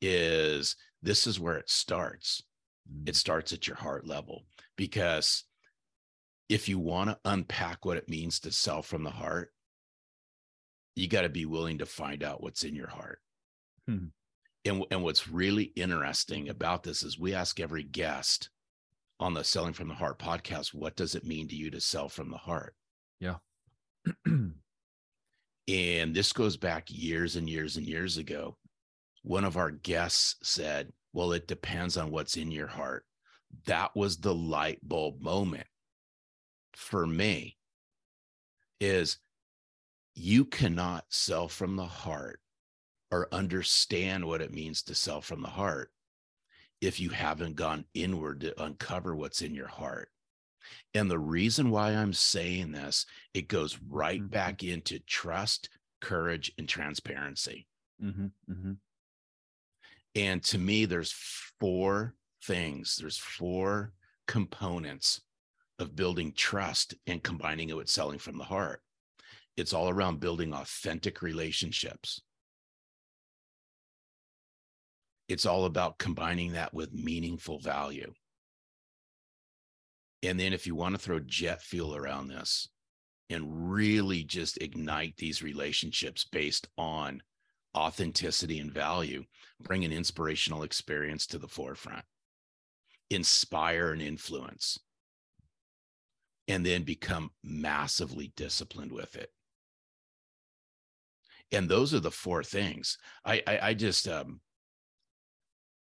is this is where it starts. It mm. starts at your heart level because if you want to unpack what it means to sell from the heart, you got to be willing to find out what's in your heart. Hmm. And, and what's really interesting about this is we ask every guest on the Selling from the Heart podcast, what does it mean to you to sell from the heart? Yeah. [CLEARS THROAT] and this goes back years and years and years ago. One of our guests said, Well, it depends on what's in your heart. That was the light bulb moment for me is you cannot sell from the heart or understand what it means to sell from the heart if you haven't gone inward to uncover what's in your heart. And the reason why I'm saying this, it goes right mm-hmm. back into trust, courage, and transparency. Mm-hmm. Mm-hmm. And to me, there's four things, there's four components of building trust and combining it with selling from the heart. It's all around building authentic relationships it's all about combining that with meaningful value. And then if you want to throw jet fuel around this and really just ignite these relationships based on authenticity and value, bring an inspirational experience to the forefront, inspire and influence, and then become massively disciplined with it. And those are the four things. I I, I just um,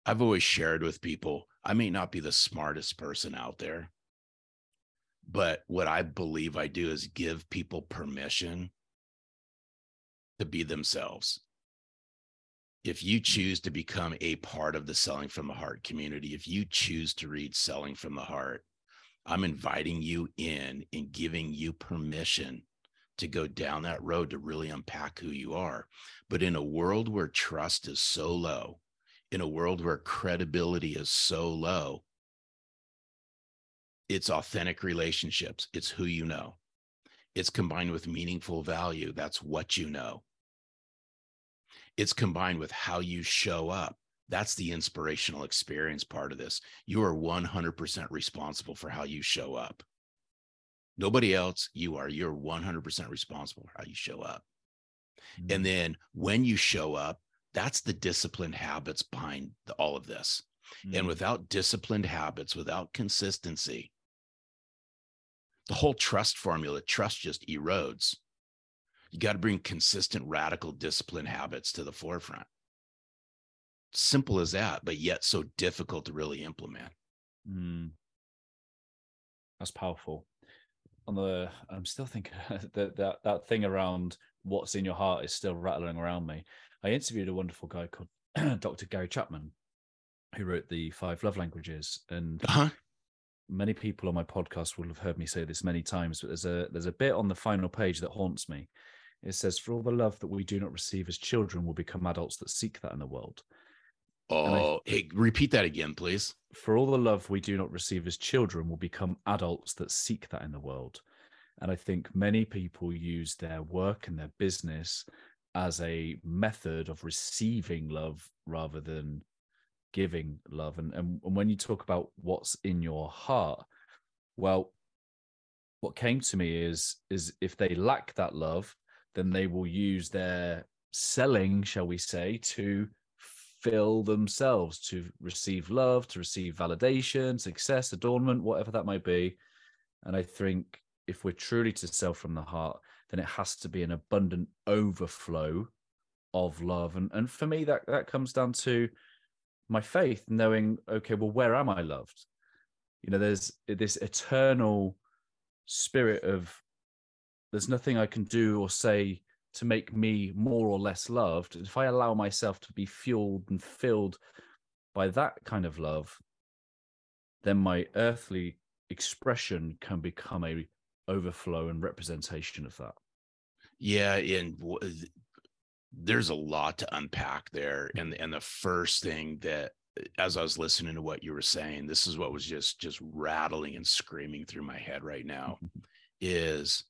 I've always shared with people, I may not be the smartest person out there, but what I believe I do is give people permission to be themselves. if you choose to become a part of the Selling from the Heart community, if you choose to read Selling from the Heart, I'm inviting you in and giving you permission to go down that road to really unpack who you are. But in a world where trust is so low, in a world where credibility is so low, it's authentic relationships, it's who you know. It's combined with meaningful value. That's what you know. It's combined with how you show up. That's the inspirational experience part of this. You are 100% responsible for how you show up. Nobody else, you are. You're 100% responsible for how you show up. Mm-hmm. And then when you show up, that's the disciplined habits behind the, all of this. Mm-hmm. And without disciplined habits, without consistency, the whole trust formula, trust just erodes. You got to bring consistent, radical discipline habits to the forefront. Simple as that, but yet so difficult to really implement. Mm. That's powerful. On the, I'm still thinking [LAUGHS] that that that thing around what's in your heart is still rattling around me. I interviewed a wonderful guy called [CLEARS THROAT] Dr. Gary Chapman, who wrote the Five Love Languages, and uh-huh many people on my podcast will have heard me say this many times, but there's a there's a bit on the final page that haunts me. It says, "For all the love that we do not receive as children, will become adults that seek that in the world." Oh, I, hey, repeat that again, please. For all the love we do not receive as children, will become adults that seek that in the world. And I think many people use their work and their business as a method of receiving love rather than giving love and, and and when you talk about what's in your heart well what came to me is is if they lack that love then they will use their selling shall we say to fill themselves to receive love to receive validation success adornment whatever that might be and i think if we're truly to sell from the heart then it has to be an abundant overflow of love and and for me that that comes down to my faith, knowing, okay, well, where am I loved? You know, there's this eternal spirit of there's nothing I can do or say to make me more or less loved. If I allow myself to be fueled and filled by that kind of love, then my earthly expression can become a overflow and representation of that. Yeah, and there's a lot to unpack there mm. and and the first thing that as i was listening to what you were saying this is what was just just rattling and screaming through my head right now mm-hmm. is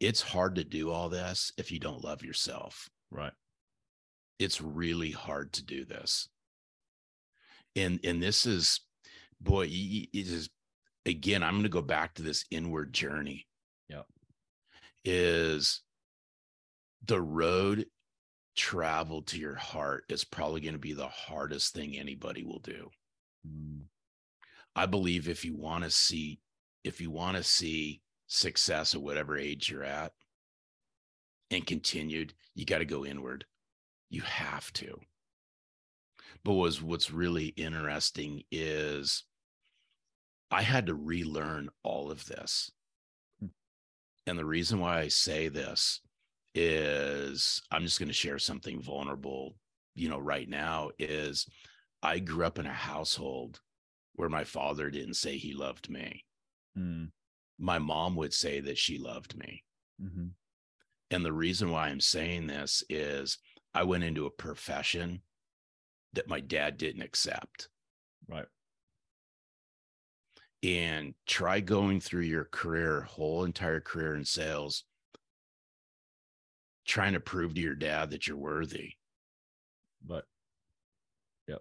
it's hard to do all this if you don't love yourself. Right. It's really hard to do this. And and this is boy it is again i'm going to go back to this inward journey. Yeah is the road traveled to your heart is probably going to be the hardest thing anybody will do. Mm. I believe if you want to see if you want to see success at whatever age you're at and continued, you got to go inward. You have to. But was what's really interesting is I had to relearn all of this. And the reason why I say this is I'm just going to share something vulnerable, you know, right now is I grew up in a household where my father didn't say he loved me. Mm. My mom would say that she loved me. Mm-hmm. And the reason why I'm saying this is I went into a profession that my dad didn't accept. Right. And try going through your career, whole entire career in sales, trying to prove to your dad that you're worthy. But yeah,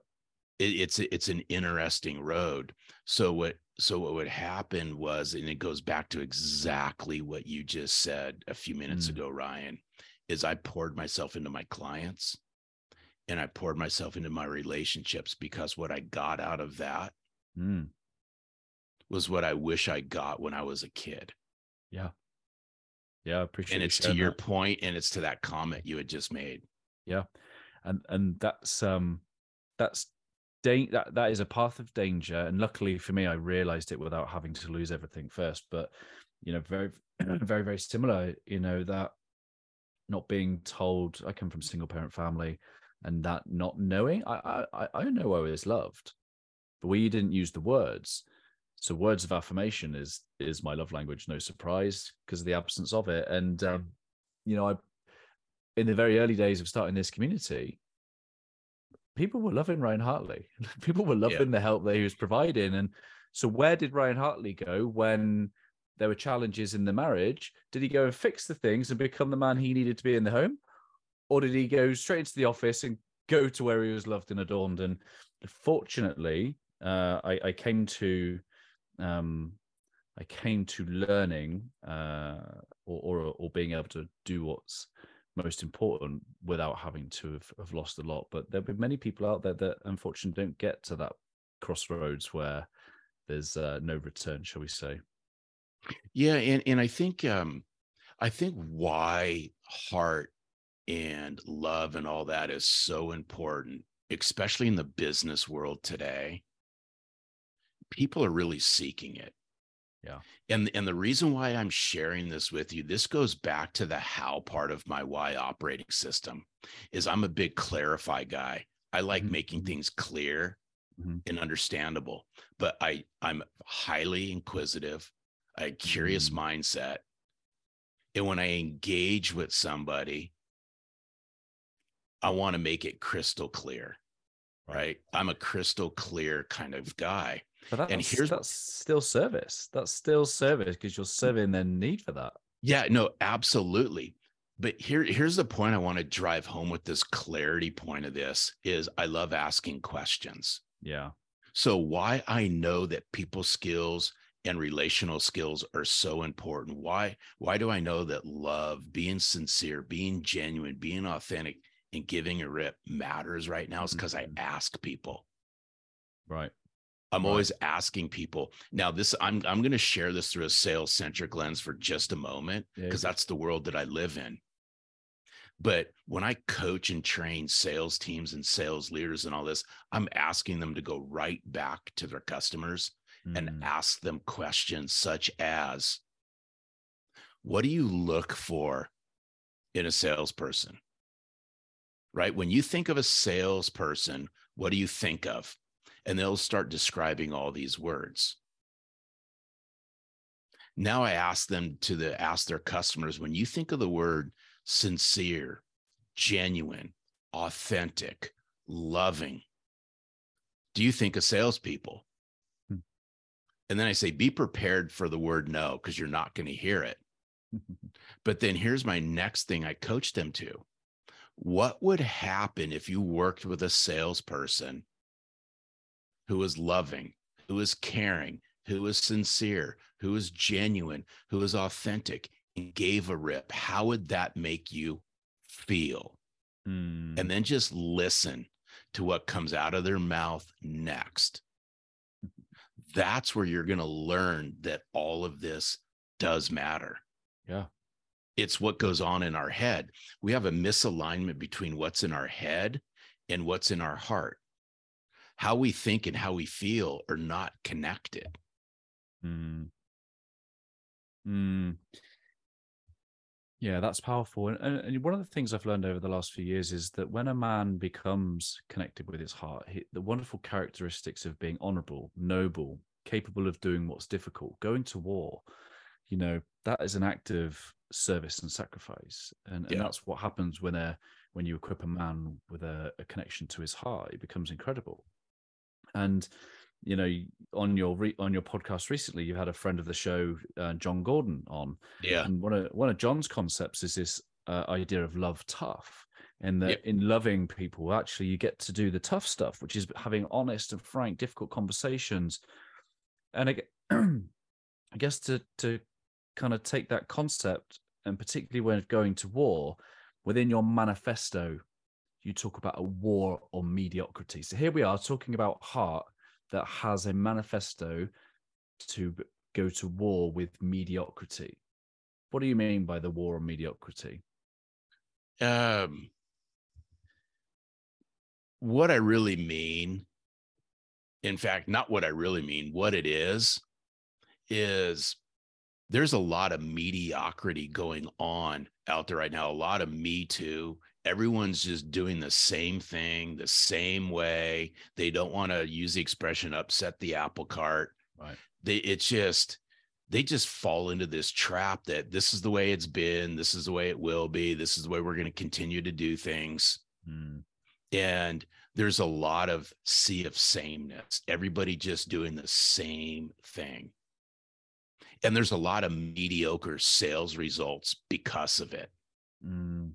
it, it's it's an interesting road. So what so what would happen was, and it goes back to exactly what you just said a few minutes mm. ago, Ryan, is I poured myself into my clients and I poured myself into my relationships because what I got out of that mm. was what I wish I got when I was a kid. Yeah. Yeah, I appreciate. It. And it's to your point, and it's to that comment you had just made. Yeah, and and that's um that's da- that that is a path of danger, and luckily for me, I realized it without having to lose everything first. But you know, very [CLEARS THROAT] very very similar. You know that not being told. I come from single parent family. and that not knowing. I I I know I was loved, but we didn't use the words. So words of affirmation is is my love language. No surprise because of the absence of it. And um, you know, I in the very early days of starting this community, people were loving Ryan Hartley. [LAUGHS] people were loving yeah. the help that he was providing. And so, where did Ryan Hartley go when there were challenges in the marriage? Did he go and fix the things and become the man he needed to be in the home? Or did he go straight into the office and go to where he was loved and adorned? And fortunately, uh, I, I, came to um, I came to learning uh, or, or, or being able to do what's most important without having to have, have lost a lot. But there'll be many people out there that unfortunately don't get to that crossroads where there's uh, no return, shall we say? Yeah, and and I think um, I think why heart and love and all that is so important, especially in the business world today. People are really seeking it. Yeah. And and the reason why I'm sharing this with you, this goes back to the how part of my why operating system is I'm a big clarify guy. I like mm-hmm. making mm-hmm. things clear mm-hmm. and understandable, but I I'm highly inquisitive, a curious mm-hmm. mindset. And when I engage with somebody, I want to make it crystal clear. Right? I'm a crystal clear kind of guy. But that's, and here's that's still service. That's still service because you're serving their need for that. Yeah, no, absolutely. But here, here's the point I want to drive home with this clarity point of this is I love asking questions. Yeah. So why I know that people skills and relational skills are so important. Why why do I know that love, being sincere, being genuine, being authentic and giving a rip matters right now is because mm-hmm. I ask people. Right. I'm right. always asking people. Now, this I'm I'm going to share this through a sales centric lens for just a moment because yeah. that's the world that I live in. But when I coach and train sales teams and sales leaders and all this, I'm asking them to go right back to their customers mm. and ask them questions such as what do you look for in a salesperson? Right? When you think of a salesperson, what do you think of? And they'll start describing all these words. Now I ask them to the ask their customers when you think of the word sincere, genuine, authentic, loving, do you think of salespeople? Hmm. And then I say, be prepared for the word no, because you're not going to hear it. [LAUGHS] but then here's my next thing I coach them to. What would happen if you worked with a salesperson who is loving, who is caring, who is sincere, who is genuine, who is authentic, and gave a rip, how would that make you feel? Mm. And then just listen to what comes out of their mouth next. That's where you're going to learn that all of this does matter. Yeah. It's what goes on in our head. We have a misalignment between what's in our head and what's in our heart how we think and how we feel are not connected. Mm. Mm. Yeah, that's powerful. And, and, one of the things I've learned over the last few years is that when a man becomes connected with his heart, he, the wonderful characteristics of being honorable, noble, capable of doing what's difficult, going to war, you know, that is an act of service and sacrifice. And, yeah. and that's what happens when a when you equip a man with a, a connection to his heart, it becomes incredible. And you know, on your re- on your podcast recently, you had a friend of the show, uh, Jon Gordon, on. Yeah. And one of one of john's concepts is this uh, idea of love tough, and that yep. in loving people, actually, you get to do the tough stuff, which is having honest and frank, difficult conversations. And I, [CLEARS THROAT] I guess to to kind of take that concept, and particularly when going to war, within your manifesto, you talk about a war on mediocrity. So here we are talking about heart that has a manifesto to go to war with mediocrity. What do you mean by the war on mediocrity? Um, what I really mean, in fact, not what I really mean, what it is, is there's a lot of mediocrity going on out there right now, a lot of Me Too everyone's just doing the same thing the same way they don't want to use the expression upset the apple cart Right. they it's just they just fall into this trap that this is the way it's been this is the way it will be this is the way we're going to continue to do things Mm. and there's a lot of sea of sameness everybody just doing the same thing and there's a lot of mediocre sales results because of it Mm.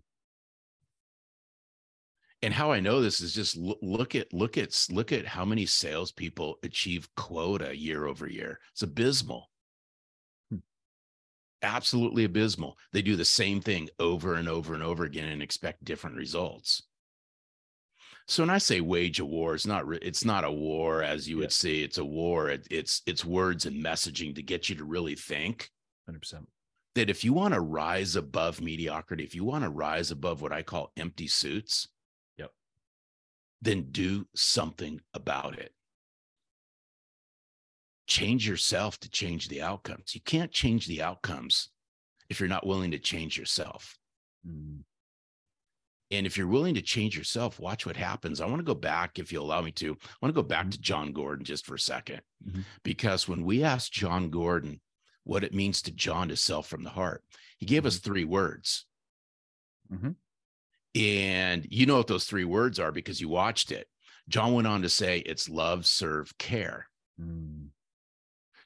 And how I know this is just look, look at look at look at how many salespeople achieve quota year over year. It's abysmal, Hmm. absolutely abysmal. They do the same thing over and over and over again and expect different results. So when I say wage a war, it's not it's not a war as you would Yeah. see. It's a war. It, it's it's words and messaging to get you to really think 100%. that if you want to rise above mediocrity, if you want to rise above what I call empty suits. Then do something about it. Change yourself to change the outcomes. You can't change the outcomes if you're not willing to change yourself. Mm. And if you're willing to change yourself, watch what happens. I want to go back, if you allow me to, I want to go back to Jon Gordon just for a 2nd Mhm. because when we asked Jon Gordon what it means to Jon to sell from the heart, he gave us three words. Mhm. And you know what those three words are because you watched it. Jon went on to say it's love, serve, care. Mm.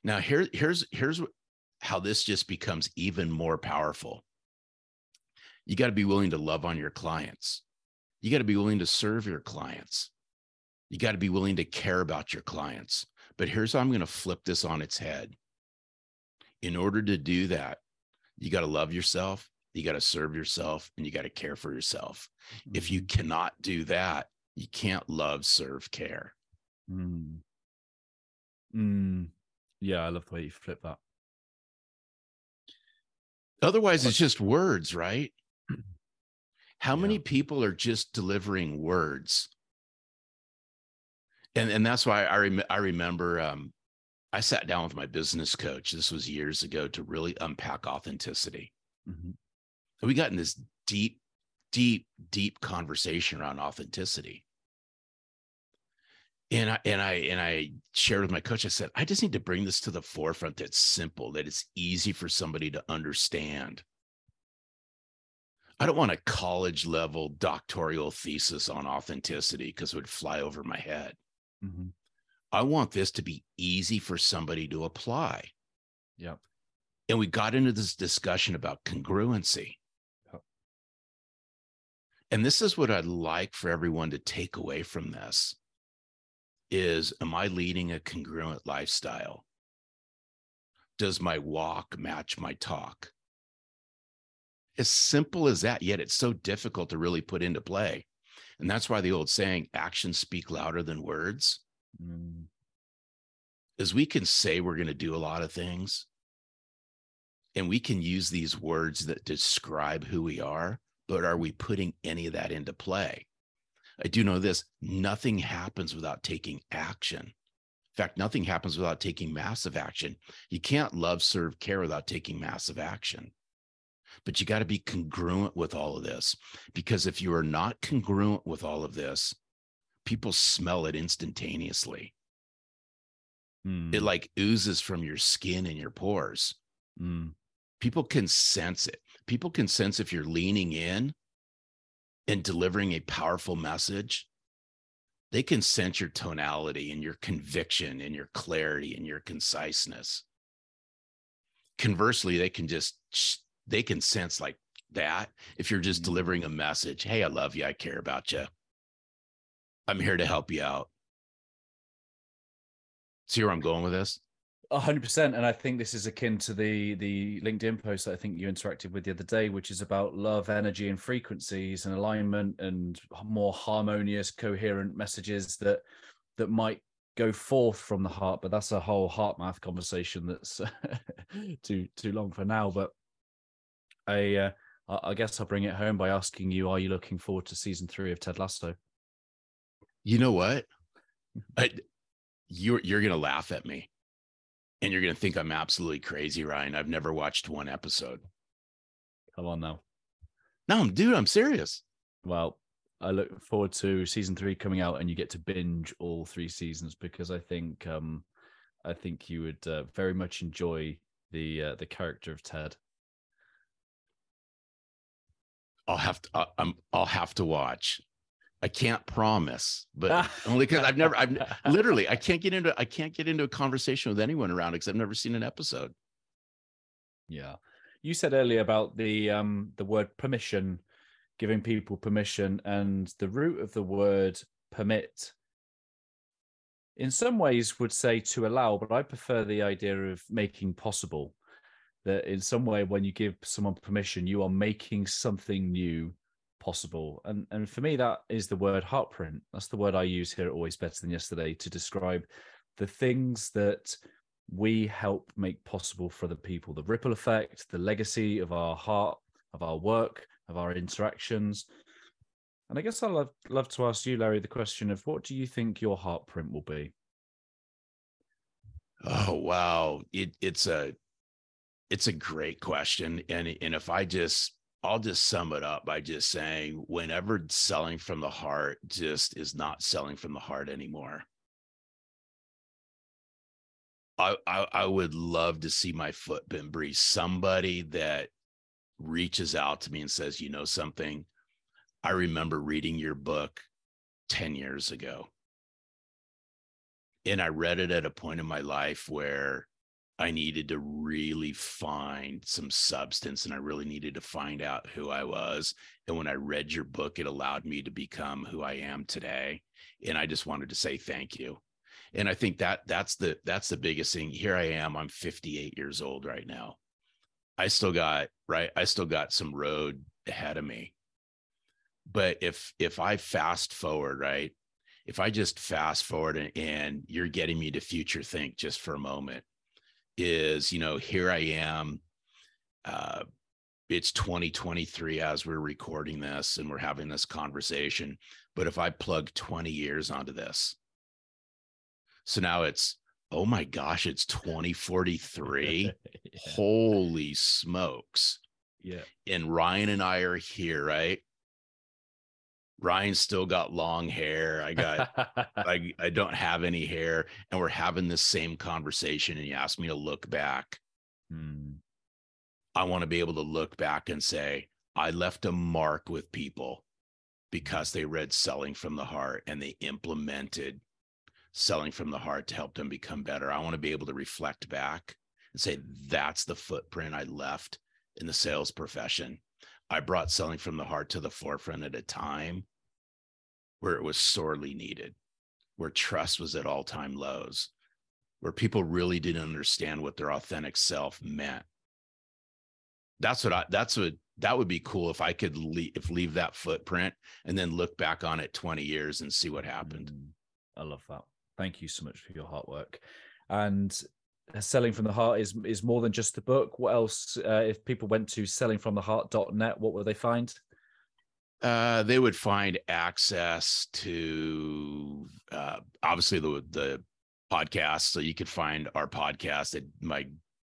Now here, here's here's how this just becomes even more powerful. You got to be willing to love on your clients. You got to be willing to serve your clients. You got to be willing to care about your clients. But here's how I'm going to flip this on its head. In order to do that, you got to love yourself, you got to serve yourself, and you got to care for yourself. If you cannot do that, you can't love, serve, care. Mm. Mm. Yeah, I love the way you flip that. Otherwise, it's just words, right? [CLEARS THROAT] How Yeah. many people are just delivering words? And and that's why I rem- I remember um, I sat down with my business coach. This was years ago to really unpack authenticity. Mhm. We got in this deep, deep, deep conversation around authenticity. And I and I and I shared with my coach. I said, I just need to bring this to the forefront. That's simple. That it's easy for somebody to understand. I don't want a college level doctoral thesis on authenticity because it would fly over my head. Mhm. I want this to be easy for somebody to apply. Yep. And we got into this discussion about congruency. And this is what I'd like for everyone to take away from this is am I leading a congruent lifestyle? Does my walk match my talk? As simple as that, yet it's so difficult to really put into play. And that's why the old saying, actions speak louder than words, Mm. is we can say we're going to do a lot of things and we can use these words that describe who we are, but are we putting any of that into play? I do know this nothing happens without taking action. In fact, nothing happens without taking massive action. You can't love, serve, care without taking massive action. But you got to be congruent with all of this because if you are not congruent with all of this, people smell it instantaneously. Mm. It like oozes from your skin and your pores. Mm. People can sense it. People can sense if you're leaning in and delivering a powerful message. They can sense your tonality and your conviction and your clarity and your conciseness. Conversely, they can just they can sense like that if you're just Mm. delivering a message. Hey, I love you. I care about you. I'm here to help you out. See where I'm going with this? Hundred percent, and I think this is akin to the the LinkedIn post that I think you interacted with the other day, which is about love, energy, and frequencies, and alignment, and more harmonious, coherent messages that that might go forth from the heart. But that's a whole HeartMath conversation that's [LAUGHS] too too long for now. But I uh, I I guess I'll bring it home by asking you: Are you looking forward to season three of Ted Lasso? You know what? I, you're you're gonna laugh at me, and you're gonna think I'm absolutely crazy, Ryan. I've never watched one episode. Come on now. No, dude, I'm serious. Well, I look forward to season three coming out, and you get to binge all three seasons because I think um, I think you would uh, very much enjoy the uh, the character of Ted. I'll have to. I'm. I'll have to watch. I can't promise, but [LAUGHS] only because I've never. I've literally. I can't get into. I can't get into a conversation with anyone around because I've never seen an episode. Yeah, you said earlier about the um the word permission, giving people permission, and the root of the word permit. In some ways, would say to allow, but I prefer the idea of making possible. That in some way, when you give someone permission, you are making something new possible. And and for me, that is the word heartprint. That's the word I use here Always Better Than Yesterday to describe the things that we help make possible for the people. The ripple effect the legacy of our heart of our work of our interactions. And i guess i'd love, love to ask you larry the question of what do you think your heartprint will be? Oh wow, it it's a it's a great question, and and if I just I'll just sum it up by just saying whenever selling from the heart just is not selling from the heart anymore. I, I, I would love to see my footprint be somebody that reaches out to me and says, you know something, I remember reading your book 10 years ago. And I read it at a point in my life where I needed to really find some substance and I really needed to find out who I was. And when I read your book, it allowed me to become who I am today. And I just wanted to say thank you and i think that that's the that's the biggest thing here i am i'm 58 years old right now i still got right i still got some road ahead of me but if if i fast forward right if i just fast forward and, and you're getting me to future think just for a moment is you know here i am uh it's 2023 as we're recording this and we're having this conversation but if i plug 20 years onto this so now it's, oh my gosh, it's 2043. [LAUGHS] yeah. Holy smokes. Yeah. And Ryan and I are here, right? Ryan's still got long hair. I got [LAUGHS] I I don't have any hair. And we're having this same conversation. And you asked me to look back. Hmm. I want to be able to look back and say, I left a mark with people because they read Selling from the Heart and they implemented selling from the heart to help them become better. I want to be able to reflect back and say, that's the footprint I left in the sales profession. I brought selling from the heart to the forefront at a time where it was sorely needed, where trust was at all time lows, where people really didn't understand what their authentic self meant. That's what I, that's what, that would be cool if I could leave, if leave that footprint and then look back on it 20 years and see what happened. Mm, I love that. Thank you so much for your hard work. And selling from the heart is is more than just the book. What else? Uh, if people went to sellingfromtheheart.net, what would they find? Uh, they would find access to uh, obviously the the podcast. So you could find our podcast that my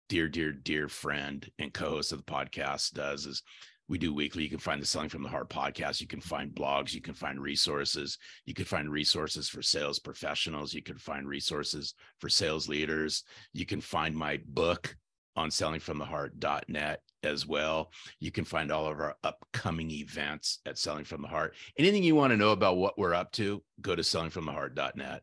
dear, dear, dear friend and co-host of the podcast does is we do weekly. You can find the Selling from the Heart podcast. You can find blogs. You can find resources. You can find resources for sales professionals. You can find resources for sales leaders. You can find my book on sellingfromtheheart.net as well. You can find all of our upcoming events at Selling from the Heart. Anything you want to know about what we're up to, go to sellingfromtheheart.net.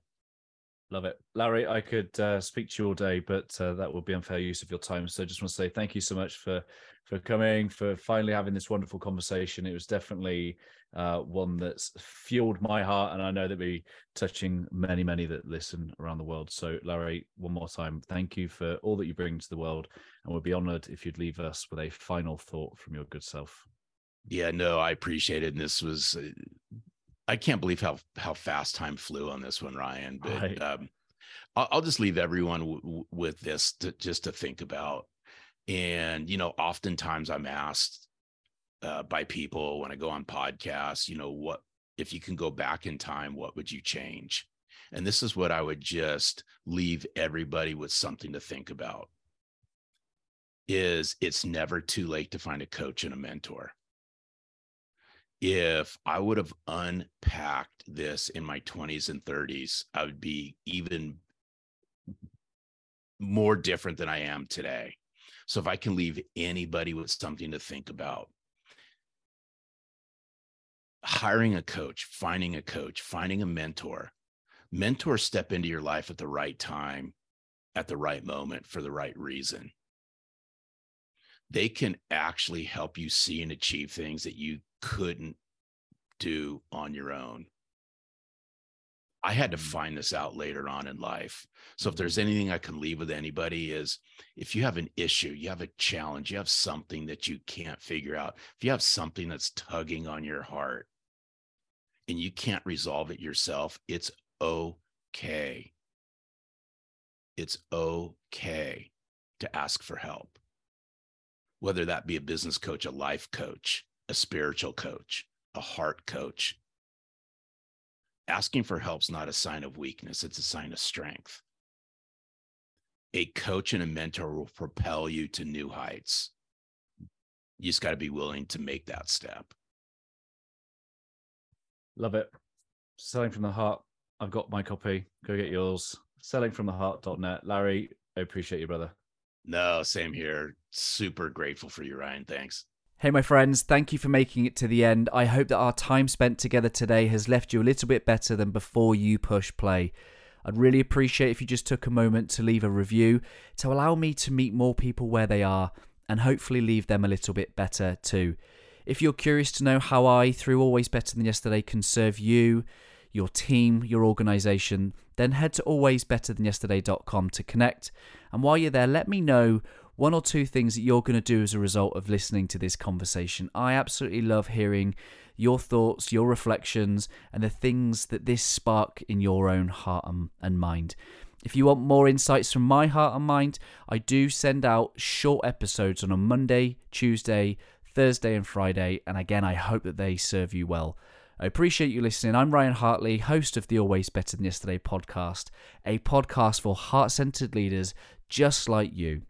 Love it. Larry, I could uh, speak to you all day, but uh, that would be unfair use of your time. So I just want to say thank you so much for for coming, for finally having this wonderful conversation. It was definitely uh, one that's fueled my heart, and I know that be touching many, many that listen around the world. So, Larry, one more time, thank you for all that you bring to the world, and we'd be honoured if you'd leave us with a final thought from your good self. Yeah, no, I appreciate it. And this was, uh, I can't believe how how fast time flew on this one, Ryan. But right. um, I'll, I'll, just leave everyone w- with this to just to think about and, you know, oftentimes I'm asked uh, by people when I go on podcasts, you know, what if you can go back in time, what would you change? And this is what I would just leave everybody with something to think about is it's never too late to find a coach and a mentor. If I would have unpacked this in my 20s and 30s, I would be even more different than I am today. So if I can leave anybody with something to think about, hiring a coach, finding a coach, finding a mentor, mentors step into your life at the right time, at the right moment for the right reason. They can actually help you see and achieve things that you couldn't do on your own. I had to mm. find this out later on in life. So if there's anything I can leave with anybody is if you have an issue, you have a challenge, you have something that you can't figure out, if you have something that's tugging on your heart and you can't resolve it yourself, it's okay. It's okay to ask for help. Whether that be a business coach, a life coach, a spiritual coach, a heart coach, asking for help's not a sign of weakness, it's a sign of strength. A coach and a mentor will propel you to new heights. You just got to be willing to make that step. Love it. Selling from the heart. I've got my copy. Go get yours. Sellingfromtheheart.net. Larry, I appreciate you, brother. No, same here. Super grateful for you, Ryan. Thanks. Hey, my friends, thank you for making it to the end. I hope that our time spent together today has left you a little bit better than before you push play. I'd really appreciate if you just took a moment to leave a review to allow me to meet more people where they are and hopefully leave them a little bit better too. If you're curious to know how I, through Always Better Than Yesterday, can serve you, your team, your organization, then head to alwaysbetterthanyesterday.com to connect. And while you're there, let me know one or two things that you're going to do as a result of listening to this conversation. I absolutely love hearing your thoughts, your reflections, and the things that this spark in your own heart and mind. If you want more insights from my heart and mind, I do send out short episodes on a Monday, Tuesday, Thursday, and Friday. And again, I hope that they serve you well. I appreciate you listening. I'm Ryan Hartley, host of the Always Better Than Yesterday podcast, a podcast for heart centered leaders just like you.